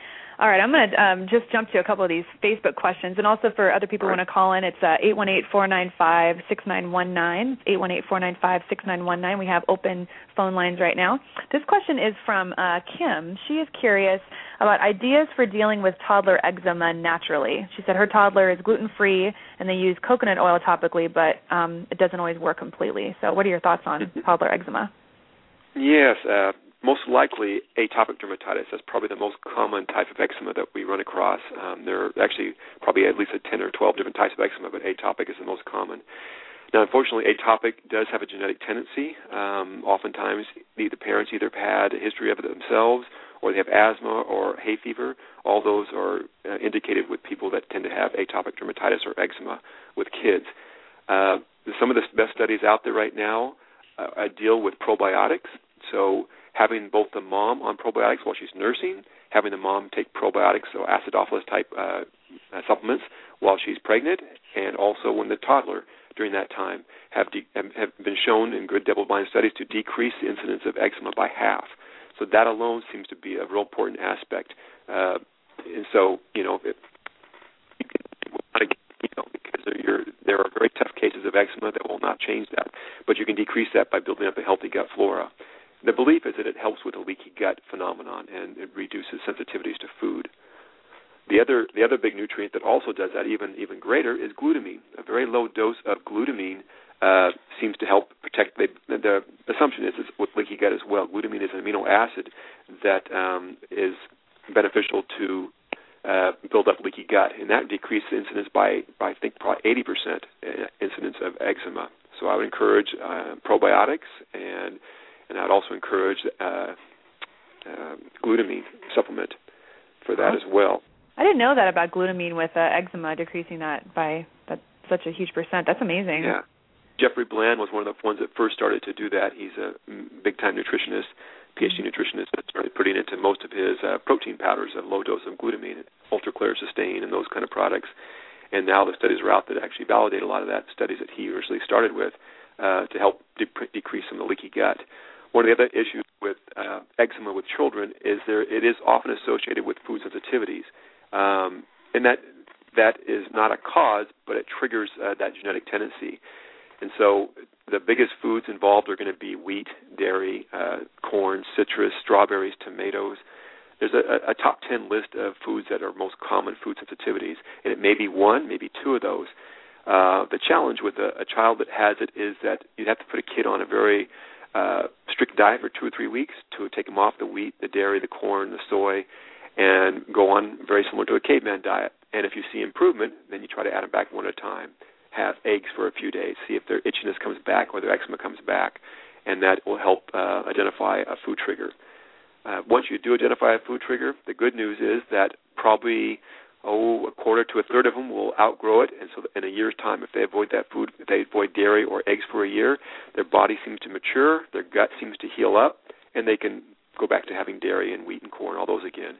All right, I'm going to um, just jump to a couple of these Facebook questions, and also for other people who want to call in, it's uh, eight one eight four nine five six nine one nine. Eight one eight four nine five six nine one nine. We have open phone lines right now. This question is from uh, Kim. She is curious about ideas for dealing with toddler eczema naturally. She said her toddler is gluten free, and they use coconut oil topically, but um, it doesn't always work completely. So, what are your thoughts on toddler eczema? Yes, uh, most likely atopic dermatitis. That's probably the most common type of eczema that we run across. Um, there are actually probably at least a 10 or 12 different types of eczema, but atopic is the most common. Now, unfortunately, atopic does have a genetic tendency. Um, oftentimes, the, parents either have had a history of it themselves, or they have asthma or hay fever. All those are uh, indicated with people that tend to have atopic dermatitis or eczema with kids. Uh, some of the best studies out there right now uh, deal with probiotics. So having both the mom on probiotics while she's nursing, having the mom take probiotics, so acidophilus type uh, uh, supplements while she's pregnant, and also when the toddler during that time have de- have been shown in good double-blind studies to decrease the incidence of eczema by half. So that alone seems to be a real important aspect. Uh, and so, you know, it, you know, because there are very tough cases of eczema that will not change that, but you can decrease that by building up a healthy gut flora the belief is that it helps with the leaky gut phenomenon and it reduces sensitivities to food. The other the other big nutrient that also does that even even greater is glutamine. A very low dose of glutamine uh, seems to help protect. The, the assumption is, is with leaky gut as well. Glutamine is an amino acid that um, is beneficial to uh, build up leaky gut, and that decreases incidence by, by I think probably 80% uh, incidence of eczema. So I would encourage uh, probiotics and and I'd also encourage uh, uh, glutamine supplement for that as well. I didn't know that about glutamine with uh, eczema decreasing that by that such a huge percent. That's amazing. Yeah. Jeffrey Bland was one of the ones that first started to do that. He's a big time nutritionist, PhD mm-hmm. nutritionist that started putting into most of his uh, protein powders a low dose of glutamine, UltraClear Sustain, and those kind of products. And now the studies are out that actually validate a lot of that studies that he originally started with uh, to help de- decrease some of the leaky gut. One of the other issues with uh, eczema with children is there it is often associated with food sensitivities, um, and that that is not a cause, but it triggers uh, that genetic tendency. And so the biggest foods involved are going to be wheat, dairy, uh, corn, citrus, strawberries, tomatoes. There's a, a top 10 list of foods that are most common food sensitivities, and it may be one, maybe two of those. Uh, the challenge with a, a child that has it is that you have to put a kid on a very uh, strict diet for two or three weeks to take them off the wheat, the dairy, the corn, the soy, and go on very similar to a caveman diet. And if you see improvement, then you try to add them back one at a time. Have eggs for a few days, see if their itchiness comes back or their eczema comes back, and that will help uh, identify a food trigger. Uh, once you do identify a food trigger, the good news is that probably oh, a quarter to a third of them will outgrow it, and so in a year's time, if they avoid that food, if they avoid dairy or eggs for a year, their body seems to mature, their gut seems to heal up, and they can go back to having dairy and wheat and corn, all those again.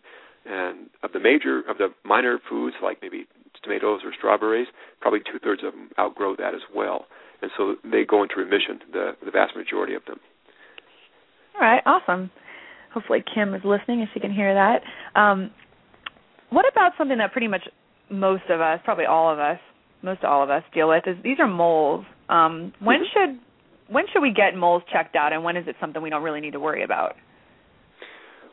And of the major, of the minor foods like maybe tomatoes or strawberries, probably two thirds of them outgrow that as well, and so they go into remission. The the vast majority of them. All right, awesome. Hopefully Kim is listening and she can hear that. Um, what about something that pretty much most of us, probably all of us, most all of us deal with is these are moles. Um, when should when should we get moles checked out, and when is it something we don't really need to worry about?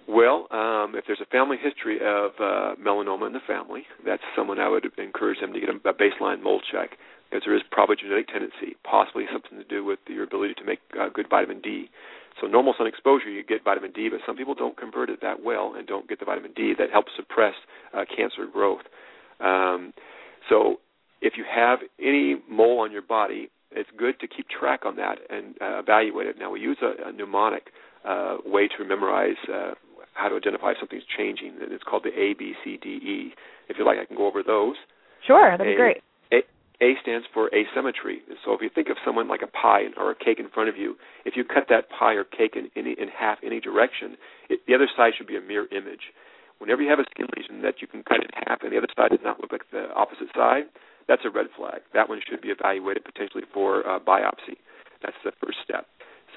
Well, um, if there's a family history of uh, melanoma in the family, that's someone I would encourage them to get a, a baseline mole check because there is probably genetic tendency, possibly something to do with your ability to make uh, good vitamin D. So normal sun exposure, you get vitamin D, but some people don't convert it that well and don't get the vitamin D that helps suppress uh, cancer growth. Um, so if you have any mole on your body, it's good to keep track on that and uh, evaluate it. Now we use a, a mnemonic uh, way to memorize uh, how to identify if something's changing, and it's called the A B C D E. If you like, I can go over those. Sure, that'd be a, great. A stands for asymmetry. So if you think of someone like a pie or a cake in front of you, if you cut that pie or cake in, in, in half any direction, it, the other side should be a mirror image. Whenever you have a skin lesion that you can cut in half and the other side does not look like the opposite side, that's a red flag. That one should be evaluated potentially for uh, biopsy. That's the first step.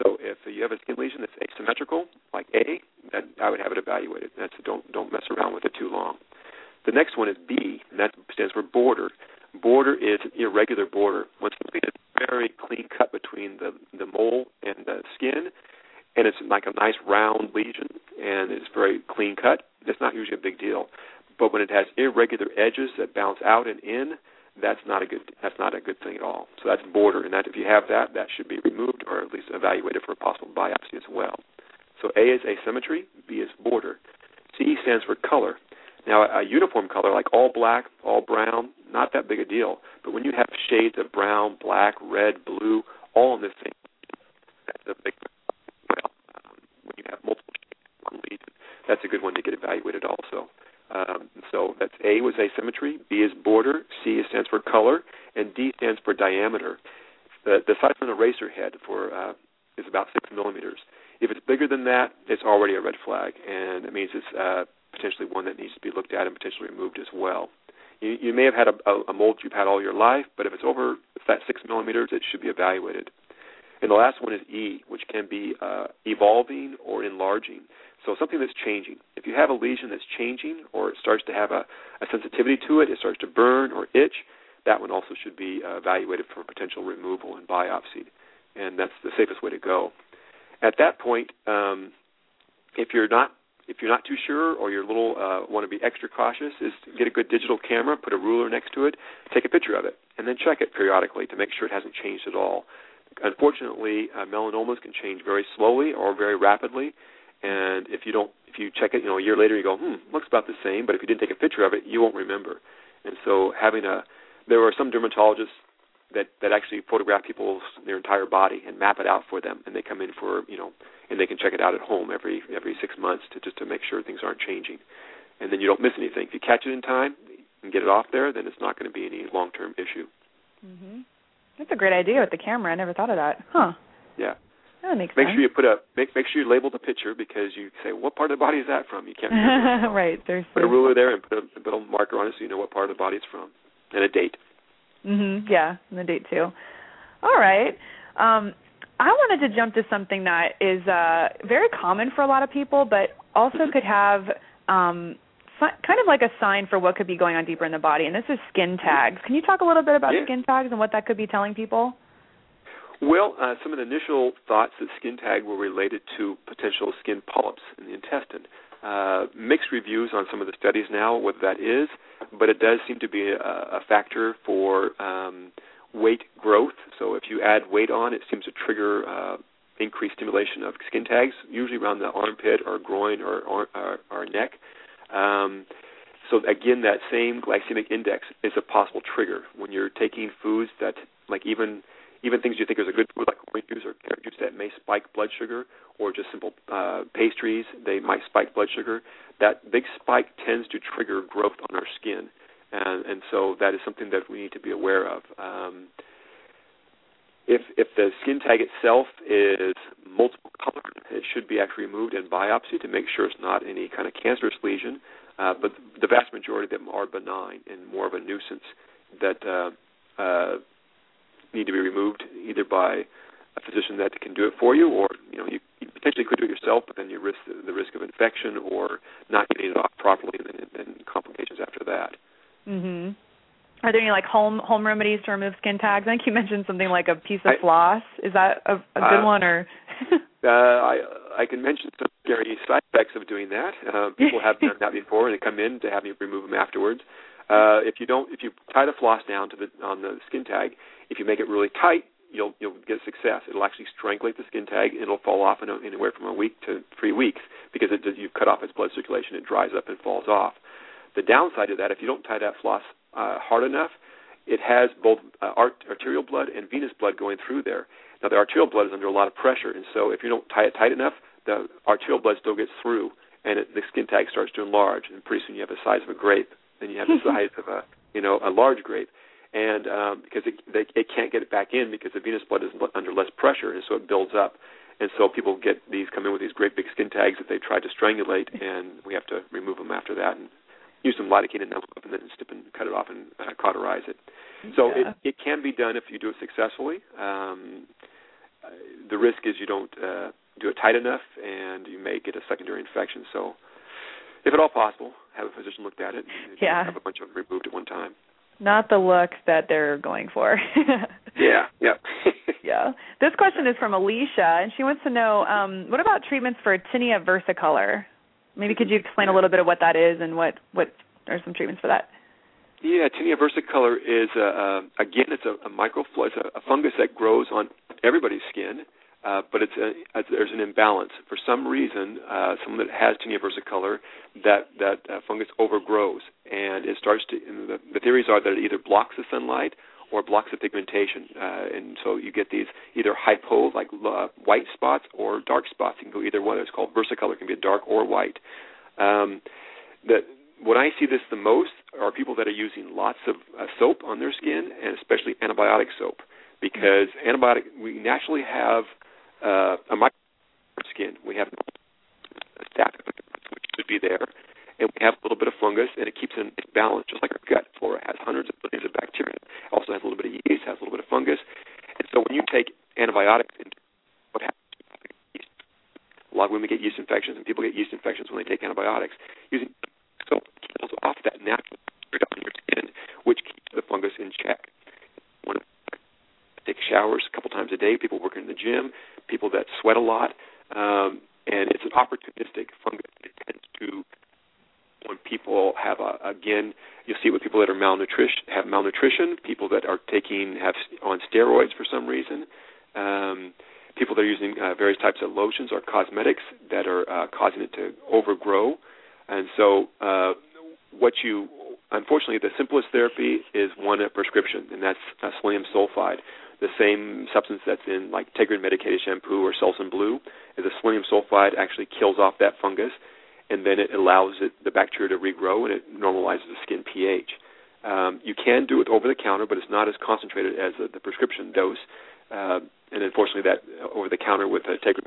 So if you have a skin lesion that's asymmetrical, like A, that I would have it evaluated. That's don't don't mess around with it too long. The next one is B, and that stands for border. Border is an irregular border. When something is very clean cut between the the mole and the skin, and it's like a nice round lesion and it's very clean cut, it's not usually a big deal. But when it has irregular edges that bounce out and in, that's not a good that's not a good thing at all. So that's border, and that if you have that, that should be removed or at least evaluated for a possible biopsy as well. So A is asymmetry, B is border. C stands for color. Now, a uniform color like all black, all brown, not that big a deal. But when you have shades of brown, black, red, blue, all in the same, that's a big. Well, um, when you have multiple shades, that's a good one to get evaluated also. Um, so that's A was asymmetry, B is border, C stands for color, and D stands for diameter. The, the size of an eraser head for uh, is about six millimeters. If it's bigger than that, it's already a red flag, and it means it's uh, potentially one that needs to be looked at and potentially removed as well. You, you may have had a, a, a mold you've had all your life, but if it's over if that six millimeters, it should be evaluated. And the last one is E, which can be uh, evolving or enlarging. So something that's changing. If you have a lesion that's changing or it starts to have a, a sensitivity to it, it starts to burn or itch, that one also should be uh, evaluated for potential removal and biopsy. And that's the safest way to go. At that point, um, if you're not if you're not too sure or you're a little uh, want to be extra cautious, is get a good digital camera, put a ruler next to it, take a picture of it, and then check it periodically to make sure it hasn't changed at all. Unfortunately, uh, melanomas can change very slowly or very rapidly, and if you don't, if you check it, you know, a year later, you go, hmm, looks about the same. But if you didn't take a picture of it, you won't remember. And so, having a, there are some dermatologists that that actually photograph people's their entire body and map it out for them, and they come in for you know, and they can check it out at home every every six months to just to make sure things aren't changing, and then you don't miss anything. If you catch it in time and get it off there, then it's not going to be any long term issue. Mhm. That's a great idea with the camera. I never thought of that. Huh. Yeah. That makes make sense. sure you put a make make sure you label the picture because you say what part of the body is that from. You can't remember. right. There's put a ruler there and put a, put a marker on it so you know what part of the body it's from and a date. Mhm. Yeah, and the date too. All right. Um, I wanted to jump to something that is uh, very common for a lot of people, but also could have um, kind of like a sign for what could be going on deeper in the body, and this is skin tags. Can you talk a little bit about Yeah. skin tags and what that could be telling people? Well, uh, some of the initial thoughts that skin tag were related to potential skin polyps in the intestine. Uh, mixed reviews on some of the studies now, whether that is, but it does seem to be a, a factor for um, weight growth. So if you add weight on, it seems to trigger uh, increased stimulation of skin tags, usually around the armpit or groin or, or, or, or neck. Um, so again, that same glycemic index is a possible trigger when you're taking foods that, like even even things you think is a good food, like orange juice or carrot juice, that may spike blood sugar, or just simple uh, pastries, they might spike blood sugar. That big spike tends to trigger growth on our skin, and, and so that is something that we need to be aware of. Um, if if the skin tag itself is multiple colored, it should be actually removed in biopsy to make sure it's not any kind of cancerous lesion. Uh, but the vast majority of them are benign and more of a nuisance that uh, uh, need to be removed either by a physician that can do it for you, or you know you, you potentially could do it yourself, but then you risk the, the risk of infection or not getting it off properly, and then, complications after that. Mhm. Are there any like home home remedies to remove skin tags? I think you mentioned something like a piece of I- floss. Is that a, a good Uh, one or? Uh, I I can mention some scary side effects of doing that. Uh, people have done that before, and they come in to have me remove them afterwards. Uh, if you don't, if you tie the floss down to the on the skin tag, if you make it really tight, you'll you'll get success. It'll actually strangulate the skin tag. and It'll fall off in a, anywhere from a week to three weeks because it does, you've cut off its blood circulation. It dries up and falls off. The downside of that, if you don't tie that floss uh, hard enough, it has both uh, art- arterial blood and venous blood going through there. Now, the arterial blood is under a lot of pressure, and so if you don't tie it tight enough, the arterial blood still gets through, and it, the skin tag starts to enlarge, and pretty soon you have the size of a grape. Then you have the size of a, you know, a large grape, and um, because it, they, it can't get it back in because the venous blood is under less pressure, and so it builds up. And so people get these come in with these great big skin tags that they tried to strangulate, and we have to remove them after that and use some lidocaine and envelope and then snip and cut it off and uh, cauterize it. So Yeah. it, it can be done if you do it successfully. Um, the risk is you don't uh, do it tight enough, and you may get a secondary infection. So, if at all possible, have a physician looked at it. And yeah. Have a bunch of them removed at one time. Not the look that they're going for. yeah. Yeah. yeah. This question is from Alicia, and she wants to know um, what about treatments for tinea versicolor? Maybe could you explain a little bit of what that is and what what are some treatments for that? Yeah, tinea versicolor is a, uh, again it's a, a microflora, it's a, a fungus that grows on everybody's skin, uh, but it's a, a, there's an imbalance for some reason. Uh, someone that has tinea versicolor, that that uh, fungus overgrows and it starts to. the, the theories are that it either blocks the sunlight or blocks the pigmentation, uh, and so you get these either hypo like uh, white spots or dark spots. You can go either one. It's called versicolor. It can be a dark or white. Um, the when I see this the most are people that are using lots of uh, soap on their skin, and especially antibiotic soap, because antibiotic we naturally have uh, a micro skin. We have a staph which should be there, and we have a little bit of fungus, and it keeps it in balance, just like our gut flora has hundreds of billions of bacteria. It also has a little bit of yeast, has a little bit of fungus, and so when you take antibiotics, what happens? Yeast a lot of women get yeast infections, and people get yeast infections when they take antibiotics. Using soap kills off that natural on your skin, which keeps the fungus in check. Take showers a couple times a day, people working in the gym, people that sweat a lot, um, and it's an opportunistic fungus. It tends to when people have a, again, you'll see with people that are malnutrition have malnutrition, people that are taking have on steroids for some reason, um, people that are using uh, various types of lotions or cosmetics that are uh, causing it to overgrow, and so uh, what you unfortunately the simplest therapy is one prescription, and that's uh, selenium sulfide. The same substance that's in like Tegrin medicated shampoo or Selsun Blue is a selenium sulfide actually kills off that fungus and then it allows it, the bacteria to regrow and it normalizes the skin pH. Um, you can do it over the counter, but it's not as concentrated as the, the prescription dose. Uh, and unfortunately, that uh, over the counter with a Tegrin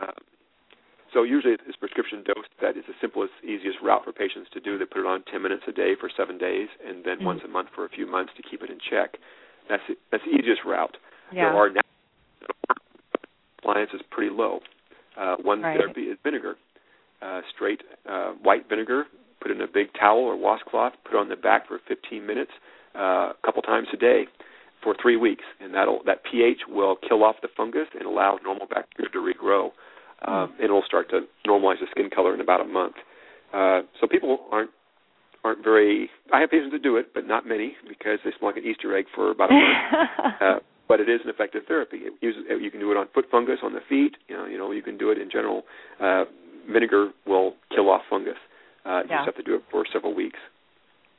uh, so usually it's prescription dose that is the simplest, easiest route for patients to do. They put it on 10 minutes a day for seven days, and then mm-hmm. once a month for a few months to keep it in check. That's the, that's the easiest route. Yeah. There are now compliance is pretty low. Uh, one right. therapy is vinegar, uh, straight uh, white vinegar. Put in a big towel or washcloth. Put on the back for 15 minutes, uh, a couple times a day, for three weeks, and that'll that pH will kill off the fungus and allow normal bacteria to regrow. Uh, mm. It'll start to normalize the skin color in about a month. Uh, so people aren't aren't very. I have patients that do it, but not many because they smell like an Easter egg for about a month. uh, but it is an effective therapy. It uses, you can do it on foot fungus on the feet. You know, you know, you can do it in general. Uh, vinegar will kill off fungus. Uh, you yeah. just have to do it for several weeks.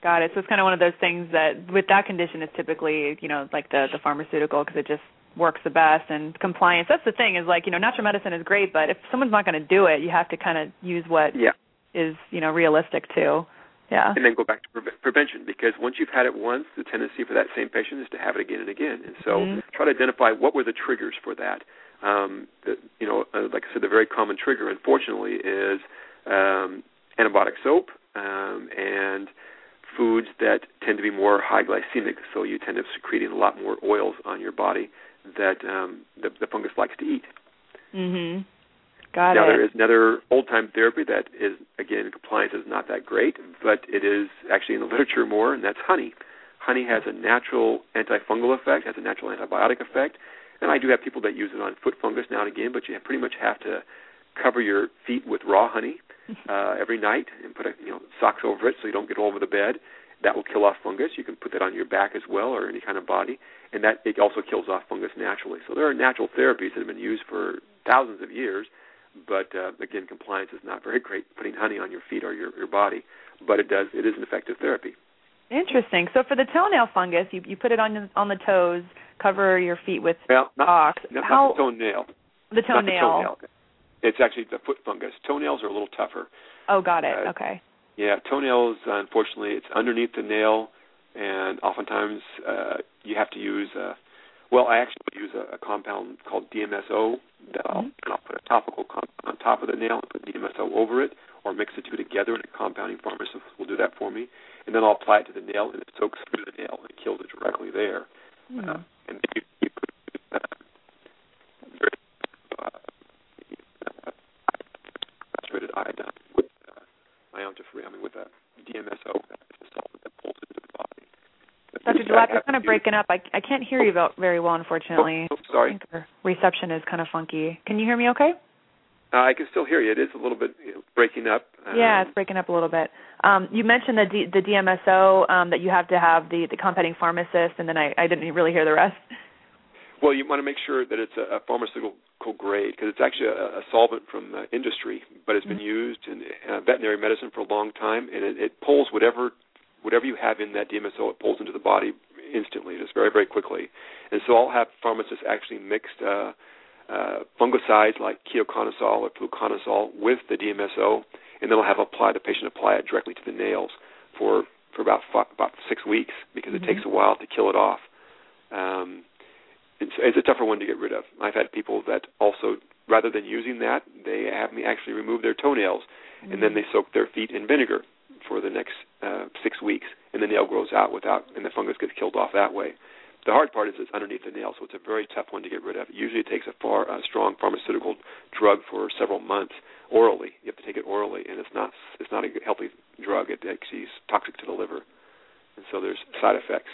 Got it. So it's kind of one of those things that, with that condition, is typically, you know, like the the pharmaceutical because it just works the best and compliance. That's the thing is like, you know, natural medicine is great, but if someone's not going to do it, you have to kind of use what yeah. is, you know, realistic too. Yeah. And then go back to pre- prevention because once you've had it once, the tendency for that same patient is to have it again and again. And so mm-hmm. try to identify what were the triggers for that. Um, the, you know, uh, like I said, the very common trigger, unfortunately, is um, antibiotic soap um, and foods that tend to be more high glycemic. So you tend to secreting a lot more oils on your body that um, the, the fungus likes to eat. Mm-hmm. Got it. now it. there is another old time therapy that is again compliance is not that great, but it is actually in the literature more, and that's honey. Honey has a natural antifungal effect, has a natural antibiotic effect, and I do have people that use it on foot fungus now and again, but you pretty much have to cover your feet with raw honey uh, every night and put a, you know socks over it so you don't get all over the bed. That will kill off fungus. You can put that on your back as well or any kind of body, and that it also kills off fungus naturally. So there are natural therapies that have been used for thousands of years but uh, again, compliance is not very great putting honey on your feet or your, your body, but it does. It is an effective therapy. Interesting. So for the toenail fungus, you you put it on on the toes, cover your feet with well, not, socks. Not, How, not the toenail. The toenail. Not the toenail. It's actually the foot fungus. Toenails are a little tougher. Oh, got it. Uh, okay. Yeah, toenails. Uh, unfortunately, it's underneath the nail, and oftentimes uh, you have to use. Uh, well, I actually use a, a compound called DMSO that I'll, mm-hmm. and I'll put a topical compound on top of the nail and put DMSO over it, or mix the two together, and a compounding pharmacist will do that for me. And then I'll apply it to the nail, and it soaks through the nail and kills it directly there. Mm. Uh, and you, you could uh, very uh, concentrated iodine with uh, iontophoresis, I mean with a DMSO, solvent that pulls into the body. Dr. DeLapp, you're kind of breaking up. I I can't hear you very well, unfortunately. Oh, oh, sorry. reception is kind of funky. Can you hear me okay? Uh, I can still hear you. It is a little bit you know, breaking up. Um, yeah, it's breaking up a little bit. Um, you mentioned the D, the DMSO um, that you have to have the the compounding pharmacist, and then I, I didn't really hear the rest. Well, you want to make sure that it's a, a pharmaceutical grade because it's actually a, a solvent from uh, industry, but it's been mm-hmm. used in uh, veterinary medicine for a long time, and it, it pulls whatever whatever you have in that DMSO, it pulls into the body instantly, just very very quickly. And so I'll have pharmacists actually mixed. Uh, uh, fungicides like ketoconazole or fluconazole with the DMSO, and then I'll have apply the patient apply it directly to the nails for for about five, about six weeks because it mm-hmm. takes a while to kill it off. Um, it's, it's a tougher one to get rid of. I've had people that also, rather than using that, they have me actually remove their toenails, mm-hmm. and then they soak their feet in vinegar for the next uh, six weeks, and the nail grows out without, and the fungus gets killed off that way. The hard part is it's underneath the nail, so it's a very tough one to get rid of. Usually, it takes a far uh, strong pharmaceutical drug for several months orally. You have to take it orally, and it's not it's not a healthy drug. It actually is toxic to the liver, and so there's side effects.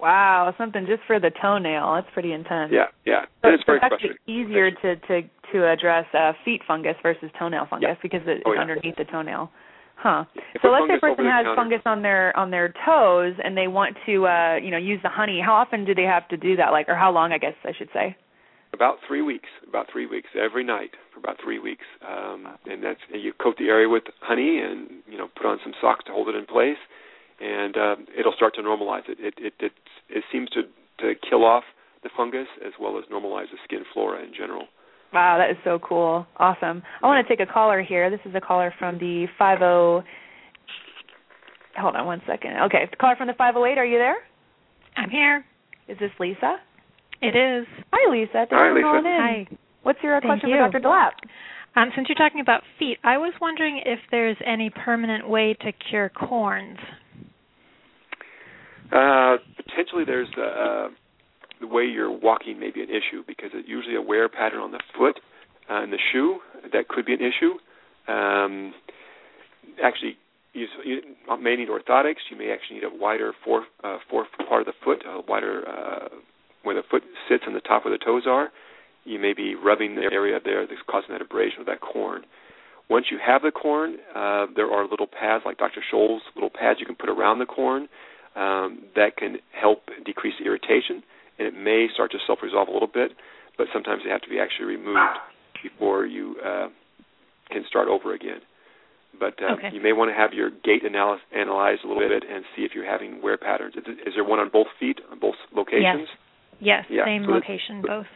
Wow, something just for the toenail. That's pretty intense. Yeah, yeah. So, it's very actually easier to to to address uh, feet fungus versus toenail fungus yeah. because it's oh, yeah. underneath the toenail. Huh. If so let's say a person has counter, fungus on their on their toes and they want to uh, you know, use the honey. How often do they have to do that? Like or how long I guess I should say? About three weeks. About three weeks every night for about three weeks. Um and that's and you coat the area with honey and, you know, put on some socks to hold it in place and um it'll start to normalize it. It it it, it seems to to kill off the fungus as well as normalize the skin flora in general. Wow, that is so cool. Awesome. I want to take a caller here. This is a caller from the 50 Hold on one second. Okay, caller from the 508. Are you there? I'm here. Is this Lisa? It is. Hi, Lisa. Thanks Hi, for calling in. Hi. What's your Thank question you. for Dr. DeLapp? Um, since you're talking about feet, I was wondering if there's any permanent way to cure corns. Uh, potentially, there's uh, the way you're walking may be an issue because it's usually a wear pattern on the foot uh, and the shoe that could be an issue. Um, actually, you, you may need orthotics. You may actually need a wider fourth uh, fourth part of the foot, a wider uh, where the foot sits and the top where the toes are. You may be rubbing the area there that's causing that abrasion of that corn. Once you have the corn, uh, there are little pads like Dr. Scholl's little pads you can put around the corn um, that can help decrease the irritation and it may start to self-resolve a little bit, but sometimes they have to be actually removed before you uh, can start over again. But uh, okay. you may want to have your gait analysis analyzed a little bit and see if you're having wear patterns. Is, is there one on both feet, on both locations? Yes. Yes, yeah. same so location, both.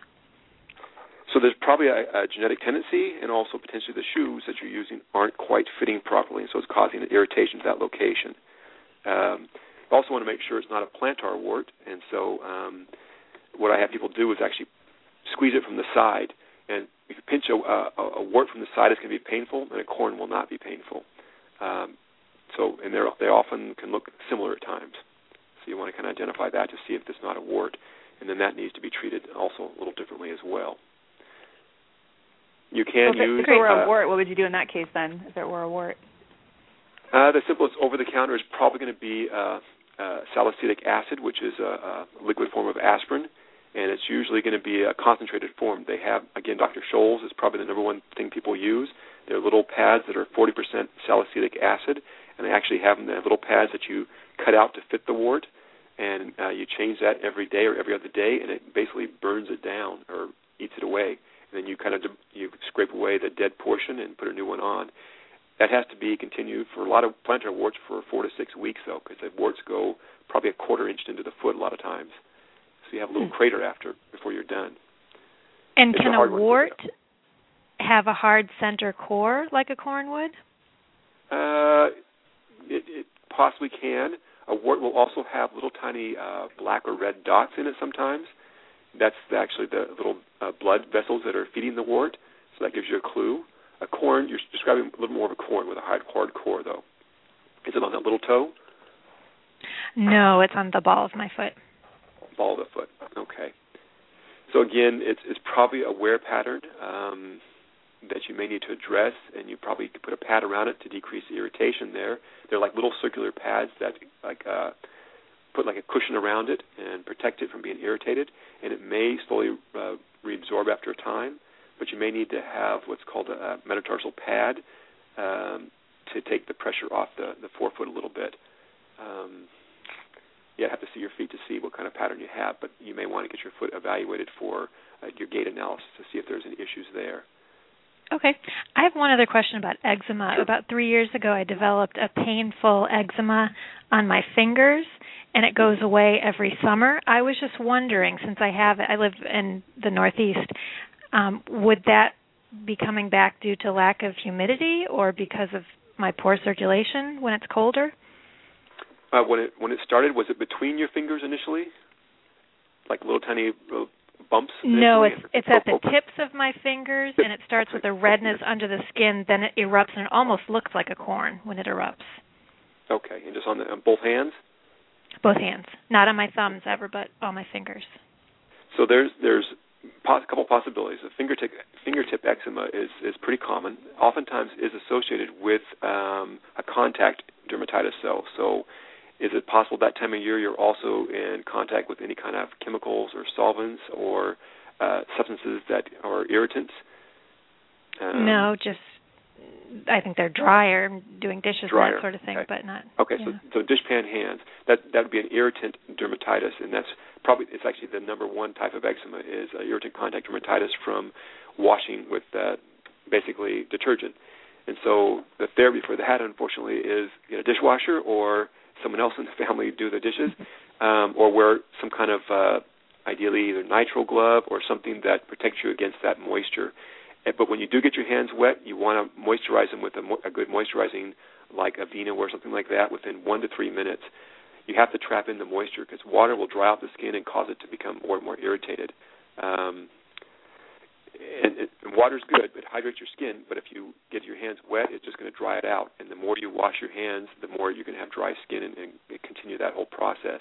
So there's probably a, a genetic tendency, and also potentially the shoes that you're using aren't quite fitting properly, and so it's causing an irritation to that location. Um, also want to make sure it's not a plantar wart, and so um, what I have people do is actually squeeze it from the side. And if you pinch a, a, a wart from the side, it's going to be painful, and a corn will not be painful. Um, so, and they're, they often can look similar at times. So you want to kind of identify that to see if it's not a wart, and then that needs to be treated also a little differently as well. You can well, use. If it were uh, a wart, what would you do in that case then? If it were a wart? Uh, the simplest over the counter is probably going to be uh, uh, salicylic acid, which is a, a liquid form of aspirin and it's usually going to be a concentrated form. They have, again, Dr. Scholl's is probably the number one thing people use. They're little pads that are 40% salicylic acid, and they actually have them, they have little pads that you cut out to fit the wart, and uh, you change that every day or every other day, and it basically burns it down or eats it away. And then you kind of you scrape away the dead portion and put a new one on. That has to be continued for a lot of plantar warts for four to six weeks, though, because the warts go probably a quarter inch into the foot a lot of times so you have a little hmm. Crater after before you're done. And it's can a, a wart have a hard center core like a corn would? Uh, it, it possibly can. A wart will also have little tiny uh, black or red dots in it sometimes. That's actually the little uh, blood vessels that are feeding the wart, so that gives you a clue. A corn, you're describing a little more of a corn with a hard, hard core, though. Is it on that little toe? No, it's on the ball of my foot follow the foot. Okay. So again, it's it's probably a wear pattern um, that you may need to address, and you probably could put a pad around it to decrease the irritation there. They're like little circular pads that like uh, put like a cushion around it and protect it from being irritated, and it may slowly uh, reabsorb after a time. But you may need to have what's called a, metatarsal pad um, to take the pressure off the, the forefoot a little bit. Um, you have to see your feet to see what kind of pattern you have, but you may want to get your foot evaluated for uh, your gait analysis to see if there's any issues there. Okay. I have one other question about eczema. Sure. About three years ago, I developed a painful eczema on my fingers, and it goes away every summer. I was just wondering, since I have it, I live in the Northeast, um, would that be coming back due to lack of humidity or because of my poor circulation when it's colder? Uh, when it when it started, was it between your fingers initially, like little tiny little bumps? No, it's it's at the Oh, tips of my fingers, and it starts with a redness under the skin. Then it erupts, and it almost looks like a corn when it erupts. Okay, and just on, the, on both hands. Both hands, not on my thumbs ever, but on my fingers. So there's there's a couple possibilities. The fingertip fingertip eczema is is pretty common. Oftentimes is associated with um, a contact dermatitis cell. So is it possible that time of year you're also in contact with any kind of chemicals or solvents or uh, substances that are irritants? Um, no, just I think they're drier, doing dishes and Drier, that sort of thing, okay. but not. Okay, so so dishpan hands that that would be an irritant dermatitis, and that's probably it's actually the number one type of eczema is uh, irritant contact dermatitis from washing with uh, basically detergent. And so the therapy for that, unfortunately, is get a dishwasher or someone else in the family do the dishes, um, or wear some kind of uh, ideally either nitrile glove or something that protects you against that moisture. But when you do get your hands wet, you want to moisturize them with a, mo- a good moisturizing like Aveeno or something like that within one to three minutes. You have to trap in the moisture because water will dry out the skin and cause it to become more and more irritated. Um, and, it, and water's good, but hydrate your skin. But if you get your hands wet, it's just going to dry it out. And the more you wash your hands, the more you're going to have dry skin and, and continue that whole process.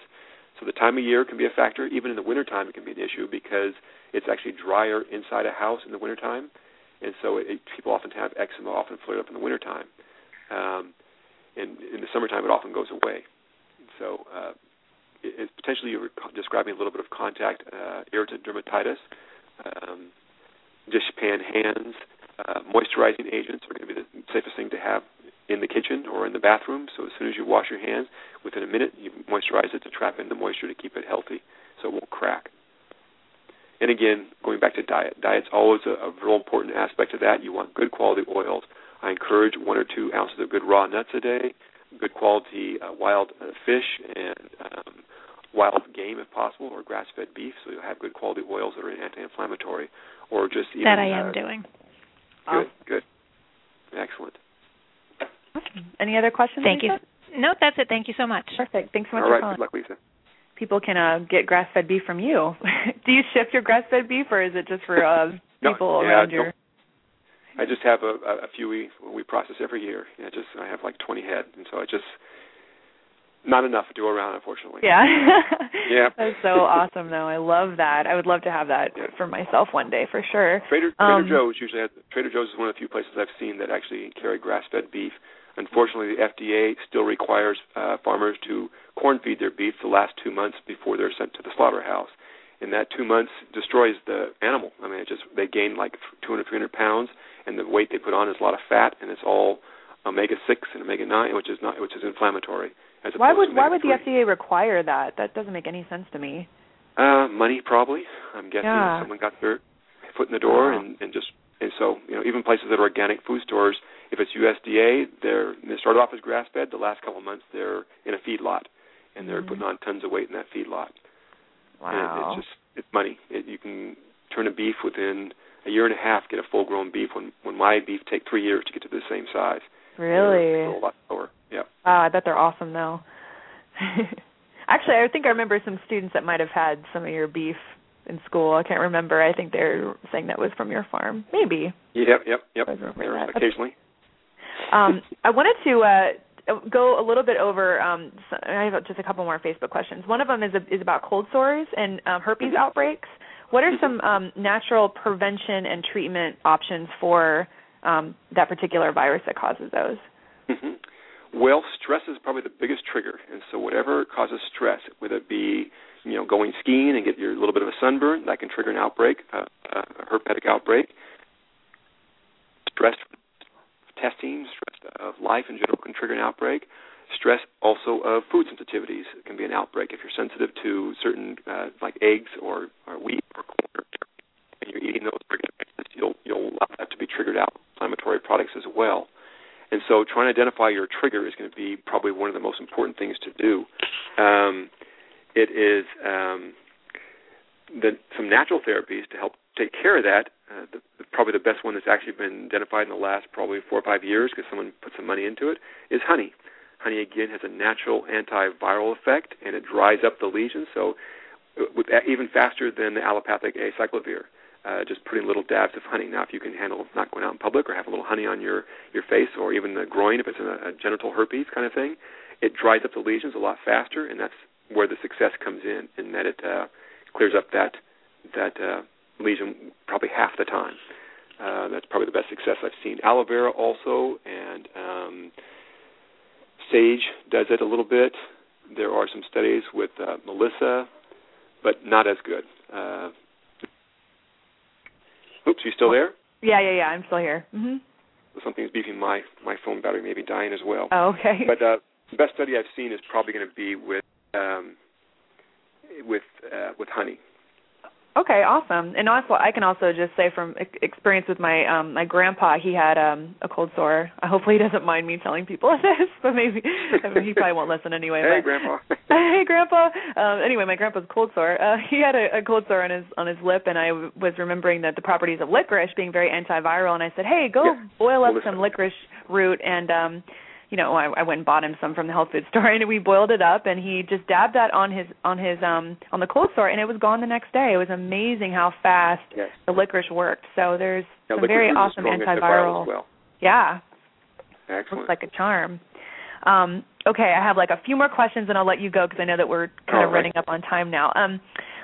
So the time of year can be a factor. Even in the wintertime, it can be an issue because it's actually drier inside a house in the wintertime. And so it, people often have eczema, often flare up in the wintertime. Um, and in the summertime, it often goes away. So uh, it, it's potentially you're describing a little bit of contact uh, irritant dermatitis. Um, dishpan hands, uh, moisturizing agents are going to be the safest thing to have in the kitchen or in the bathroom. So as soon as you wash your hands, within a minute you moisturize it to trap in the moisture to keep it healthy, so it won't crack. And again, going back to diet, diet's always a, a real important aspect of that. You want good quality oils. I encourage one or two ounces of good raw nuts a day, good quality uh, wild uh, fish, and um, wild game if possible, or grass-fed beef, so you'll have good quality oils that are anti-inflammatory, or just even, that I am uh, doing. Good, good, excellent. Awesome. Any other questions? Thank you. Lisa? No, that's it. Thank you so much. Perfect. Thanks so much All for right, calling. good luck, Lisa. People can uh, get grass-fed beef from you. Do you ship your grass-fed beef, or is it just for uh, No, people yeah, around don't- your? I just have a, a, a few we we process every year. Yeah, just I have like 20 head, and so I just not enough to go around, unfortunately. Yeah. Yeah. That's so awesome, though. I love that. I would love to have that Yeah. for myself one day, for sure. Trader Trader Um, Joe's usually has, Trader Joe's is one of the few places I've seen that actually carry grass-fed beef. Unfortunately, the FDA still requires uh, farmers to corn feed their beef the last two months before they're sent to the slaughterhouse, and that two months destroys the animal. I mean, it just they gain like 200, 300 pounds, and the weight they put on is a lot of fat, and it's all omega six and omega nine, which is not which is inflammatory. Why would why would the FDA require that? That doesn't make any sense to me. Uh, money probably. I'm guessing Yeah. someone got their foot in the door Wow. and, and just and so you know even places that are organic food stores, if it's USDA, they're they start off as grass fed. The last couple of months they're in a feedlot, and they're Mhm. putting on tons of weight in that feedlot. And Wow. it's just it's money. It, you can turn a beef within a year and a half, get a full grown beef. When when my beef take three years to get to the same size. Really? A lot slower. Yeah. Wow, I bet they're awesome though. Actually, I think I remember some students that might have had some of your beef in school. I can't remember. I think they're saying that was from your farm. Maybe. Yep. Yep. Yep. I remember that. Occasionally. Um, I wanted to uh, go a little bit over. Um, I have just a couple more Facebook questions. One of them is a, is about cold sores and um, herpes mm-hmm. outbreaks. What are some um, natural prevention and treatment options for um, that particular virus that causes those? Mm-hmm. Well, stress is probably the biggest trigger, and so whatever causes stress, whether it be you know going skiing and get your little bit of a sunburn, that can trigger an outbreak, uh, a herpetic outbreak. Stress testing, stress of life in general can trigger an outbreak. Stress also of food sensitivities can be an outbreak if you're sensitive to certain uh, like eggs or, or wheat or corn, and you're eating those you'll you'll allow that to be triggered out inflammatory products as well. And so, trying to identify your trigger is going to be probably one of the most important things to do. Um, it is um, the, some natural therapies to help take care of that. Uh, the, probably the best one that's actually been identified in the last probably four or five years because someone put some money into it is honey. Honey again has a natural antiviral effect and it dries up the lesions, so uh, with, even faster than the allopathic acyclovir uh, just putting little dabs of honey. Now, if you can handle not going out in public or have a little honey on your your face or even the groin, if it's a, a genital herpes kind of thing, it dries up the lesions a lot faster, and that's where the success comes in, in that it uh, clears up that that uh, lesion probably half the time. Uh, that's probably the best success I've seen. Aloe vera also, and um, sage does it a little bit. There are some studies with uh, melissa, but not as good. Uh, Oops, you still there? Yeah, yeah, yeah. I'm still here. Mm-hmm. Something's beeping. My my phone battery may be dying as well. Oh, okay. But uh, the best study I've seen is probably going to be with um, with uh, with honey. Okay, awesome. And also, I can also just say from experience with my um my grandpa, he had um a cold sore. Hopefully, he doesn't mind me telling people this, but maybe I mean, he probably won't listen anyway. hey, but, grandpa. hey, grandpa. Um, anyway, my grandpa's cold sore. Uh, he had a, a cold sore on his on his lip, and I w- was remembering that the properties of licorice being very antiviral, and I said, hey, go yeah. boil up some licorice root and um you know, I, I went and bought him some from the health food store, and we boiled it up, and he just dabbed that on his on his um on the cold sore, and it was gone the next day. It was amazing how fast yes. the licorice worked. So there's yeah, some very awesome antiviral. Well. Yeah. Excellent. Looks like a charm. Um, okay, I have like a few more questions, and I'll let you go because I know that we're kind All of right. running up on time now. Um,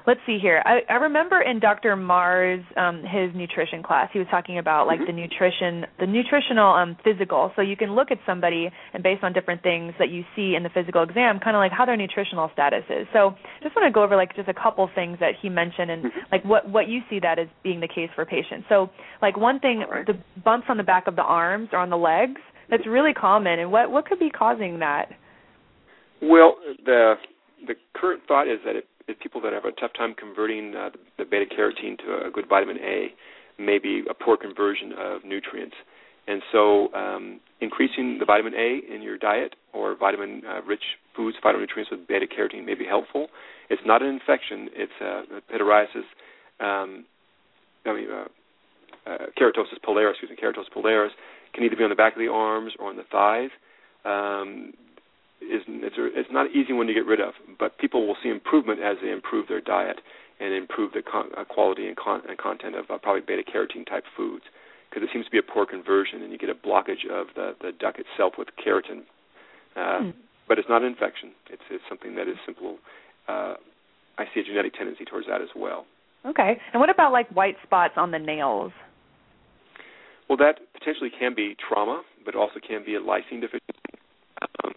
let's see here. I, I remember in Dr. Mars um, his nutrition class, he was talking about like mm-hmm. the nutrition, the nutritional um, physical. So you can look at somebody and based on different things that you see in the physical exam, kind of like how their nutritional status is. So just want to go over like just a couple things that he mentioned and mm-hmm. like what what you see that as being the case for patients. So like one thing, right. the bumps on the back of the arms or on the legs. That's really common, and what what could be causing that? Well, the the current thought is that it people that have a tough time converting uh, the, beta carotene to a good vitamin A may be a poor conversion of nutrients. And so, um, increasing the vitamin A in your diet or vitamin uh, rich foods, phytonutrients with beta carotene may be helpful. It's not an infection, it's uh, pityriasis, um, I mean, uh, uh, keratosis pilaris, excuse me, keratosis pilaris, can either be on the back of the arms or on the thighs. Um, is it's, a, it's not an easy one to get rid of, but people will see improvement as they improve their diet and improve the con- uh, quality and, con- and content of uh, probably beta carotene type foods because it seems to be a poor conversion and you get a blockage of the, the duct itself with keratin. Uh, mm. But it's not an infection. It's, it's something that is simple. Uh, I see a genetic tendency towards that as well. Okay. And what about like white spots on the nails? Well, that potentially can be trauma, but also can be a lysine deficiency. Um,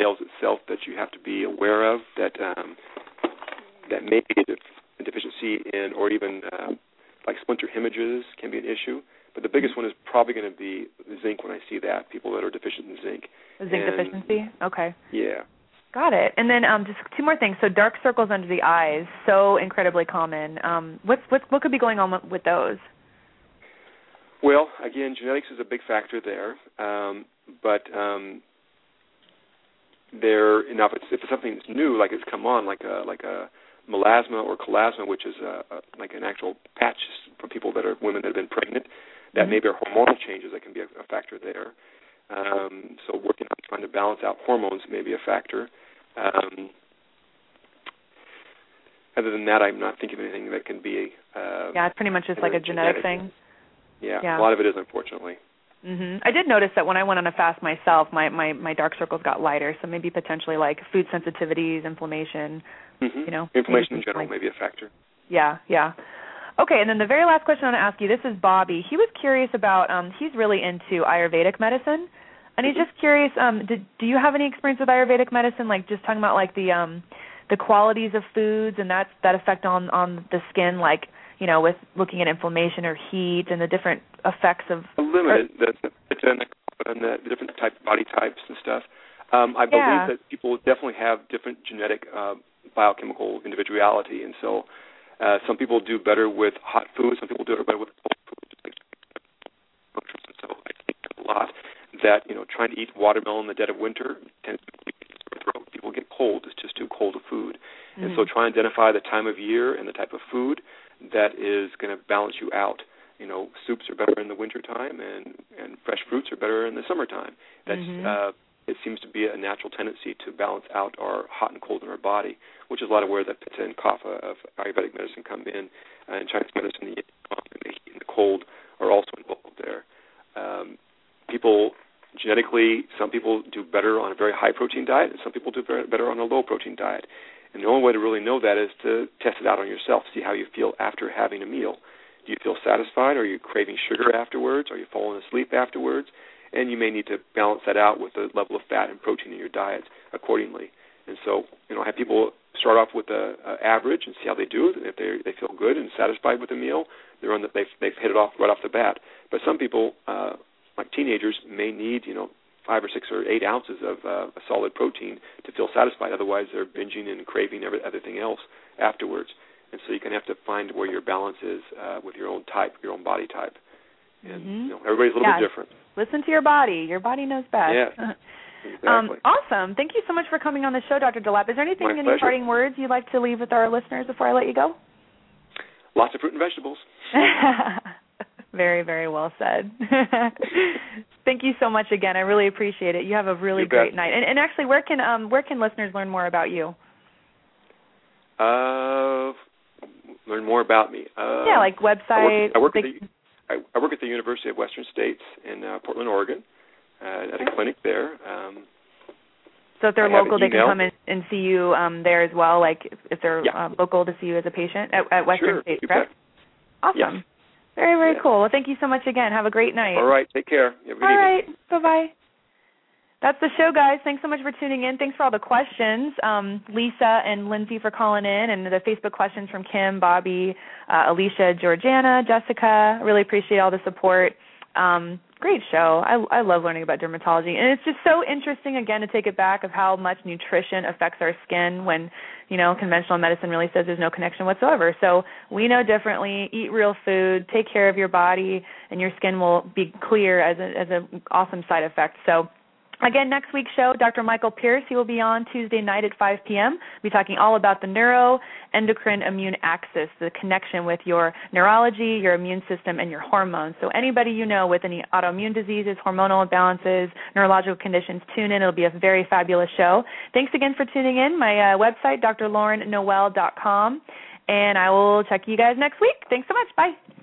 some things on the nails itself that you have to be aware of that um, that may be a, def- a deficiency in, or even uh, like splinter hemorrhages can be an issue. But the biggest one is probably going to be zinc when I see that people that are deficient in zinc. zinc and, deficiency. Okay. Yeah. Got it. And then um, just two more things. So dark circles under the eyes, so incredibly common. Um, what's what what could be going on with those? Well, again, genetics is a big factor there, um, but um, there now if it's if it's something that's new, like it's come on, like a like a melasma or chloasma, which is a, a like an actual patch for people that are women that have been pregnant, that mm-hmm. maybe are hormonal changes that can be a, a factor there. Um, so working on trying to balance out hormones may be a factor. Um, other than that, I'm not thinking of anything that can be. Uh, yeah, it's pretty much just like a genetic, genetic thing. Yeah, yeah, a lot of it is, unfortunately. Mhm. I did notice that when I went on a fast myself, my my my dark circles got lighter, so maybe potentially like food sensitivities, inflammation, Mm-hmm. you know. Inflammation in general like- may be a factor. Yeah, yeah. Okay, and then the very last question I want to ask you, this is Bobby. He was curious about um he's really into Ayurvedic medicine. And he's just curious, um, did, do you have any experience with Ayurvedic medicine, like just talking about like the um the qualities of foods and that's that effect on on the skin, like you know, with looking at inflammation or heat and the different effects of limited the the, and the different type body types and stuff. Um, I believe Yeah. that people definitely have different genetic uh, biochemical individuality, and so uh, some people do better with hot food. Some people do better with cold food. Just like and so I think a lot that you know trying to eat watermelon in the dead of winter tends to keep your throat. People get cold; it's just too cold a food. And so try and identify the time of year and the type of food that is going to balance you out. You know, soups are better in the wintertime and and fresh fruits are better in the summertime. That's Mhm. uh it seems to be a natural tendency to balance out our hot and cold in our body, which is a lot of where the pitta and kapha of Ayurvedic medicine come in, uh, and Chinese medicine, the, the heat and the cold are also involved there. Um, people genetically, some people do better on a very high protein diet, and some people do better on a low protein diet. And the only way to really know that is to test it out on yourself, see how you feel after having a meal. Do you feel satisfied? Are you craving sugar afterwards? Are you falling asleep afterwards? And you may need to balance that out with the level of fat and protein in your diet accordingly. And so, you know, I have people start off with a, a average and see how they do. And if they they feel good and satisfied with the meal, they're on the, they've they've hit it off right off the bat. But some people, uh, like teenagers, may need you know five or six or eight ounces of uh, a solid protein to feel satisfied. Otherwise, they're binging and craving every, everything else afterwards. And so you can have to find where your balance is uh, with your own type, your own body type. And Mhm. you know, everybody's a little Yeah. bit different. listen to your body. Your body knows best. Yeah. Exactly. Um, awesome. Thank you so much for coming on the show, Dr. DeLapp. Is there anything, My any pleasure. parting words you'd like to leave with our listeners before I let you go? Lots of fruit and vegetables. very, very well said. Thank you so much again. I really appreciate it. You have a really You bet. great night. And, and actually, where can um, where can listeners learn more about you? Uh, learn more about me. Uh, yeah, like I work, website. I work at the I, I work at the University of Western States in uh, Portland, Oregon, uh, at a clinic there. Um, so if they're I local, they can come in and see you um, there as well. Like if, if they're Yeah. uh, local to see you as a patient at, at Western sure, States, correct? Awesome. Yes. Very, very Yeah. cool. Well, thank you so much again. Have a great night. All right, take care. Have a good All evening. right. Bye bye. That's the show, guys. Thanks so much for tuning in. Thanks for all the questions, um, Lisa and Lindsay for calling in, and the Facebook questions from Kim, Bobby, uh, Alicia, Georgiana, Jessica. Really appreciate all the support. Um, great show. I, I love learning about dermatology, and it's just so interesting again to take it back of how much nutrition affects our skin when you know conventional medicine really says there's no connection whatsoever. So we know differently. Eat real food. Take care of your body, and your skin will be clear as a as an awesome side effect. So. Again, next week's show, Dr. Michael Pierce, he will be on Tuesday night at 5 p.m. We'll be talking all about the neuroendocrine immune axis, the connection with your neurology, your immune system, and your hormones. So anybody you know with any autoimmune diseases, hormonal imbalances, neurological conditions, tune in. It'll be a very fabulous show. Thanks again for tuning in. My uh, website, drlaurennoel.com, and I will check you guys next week. Thanks so much. Bye.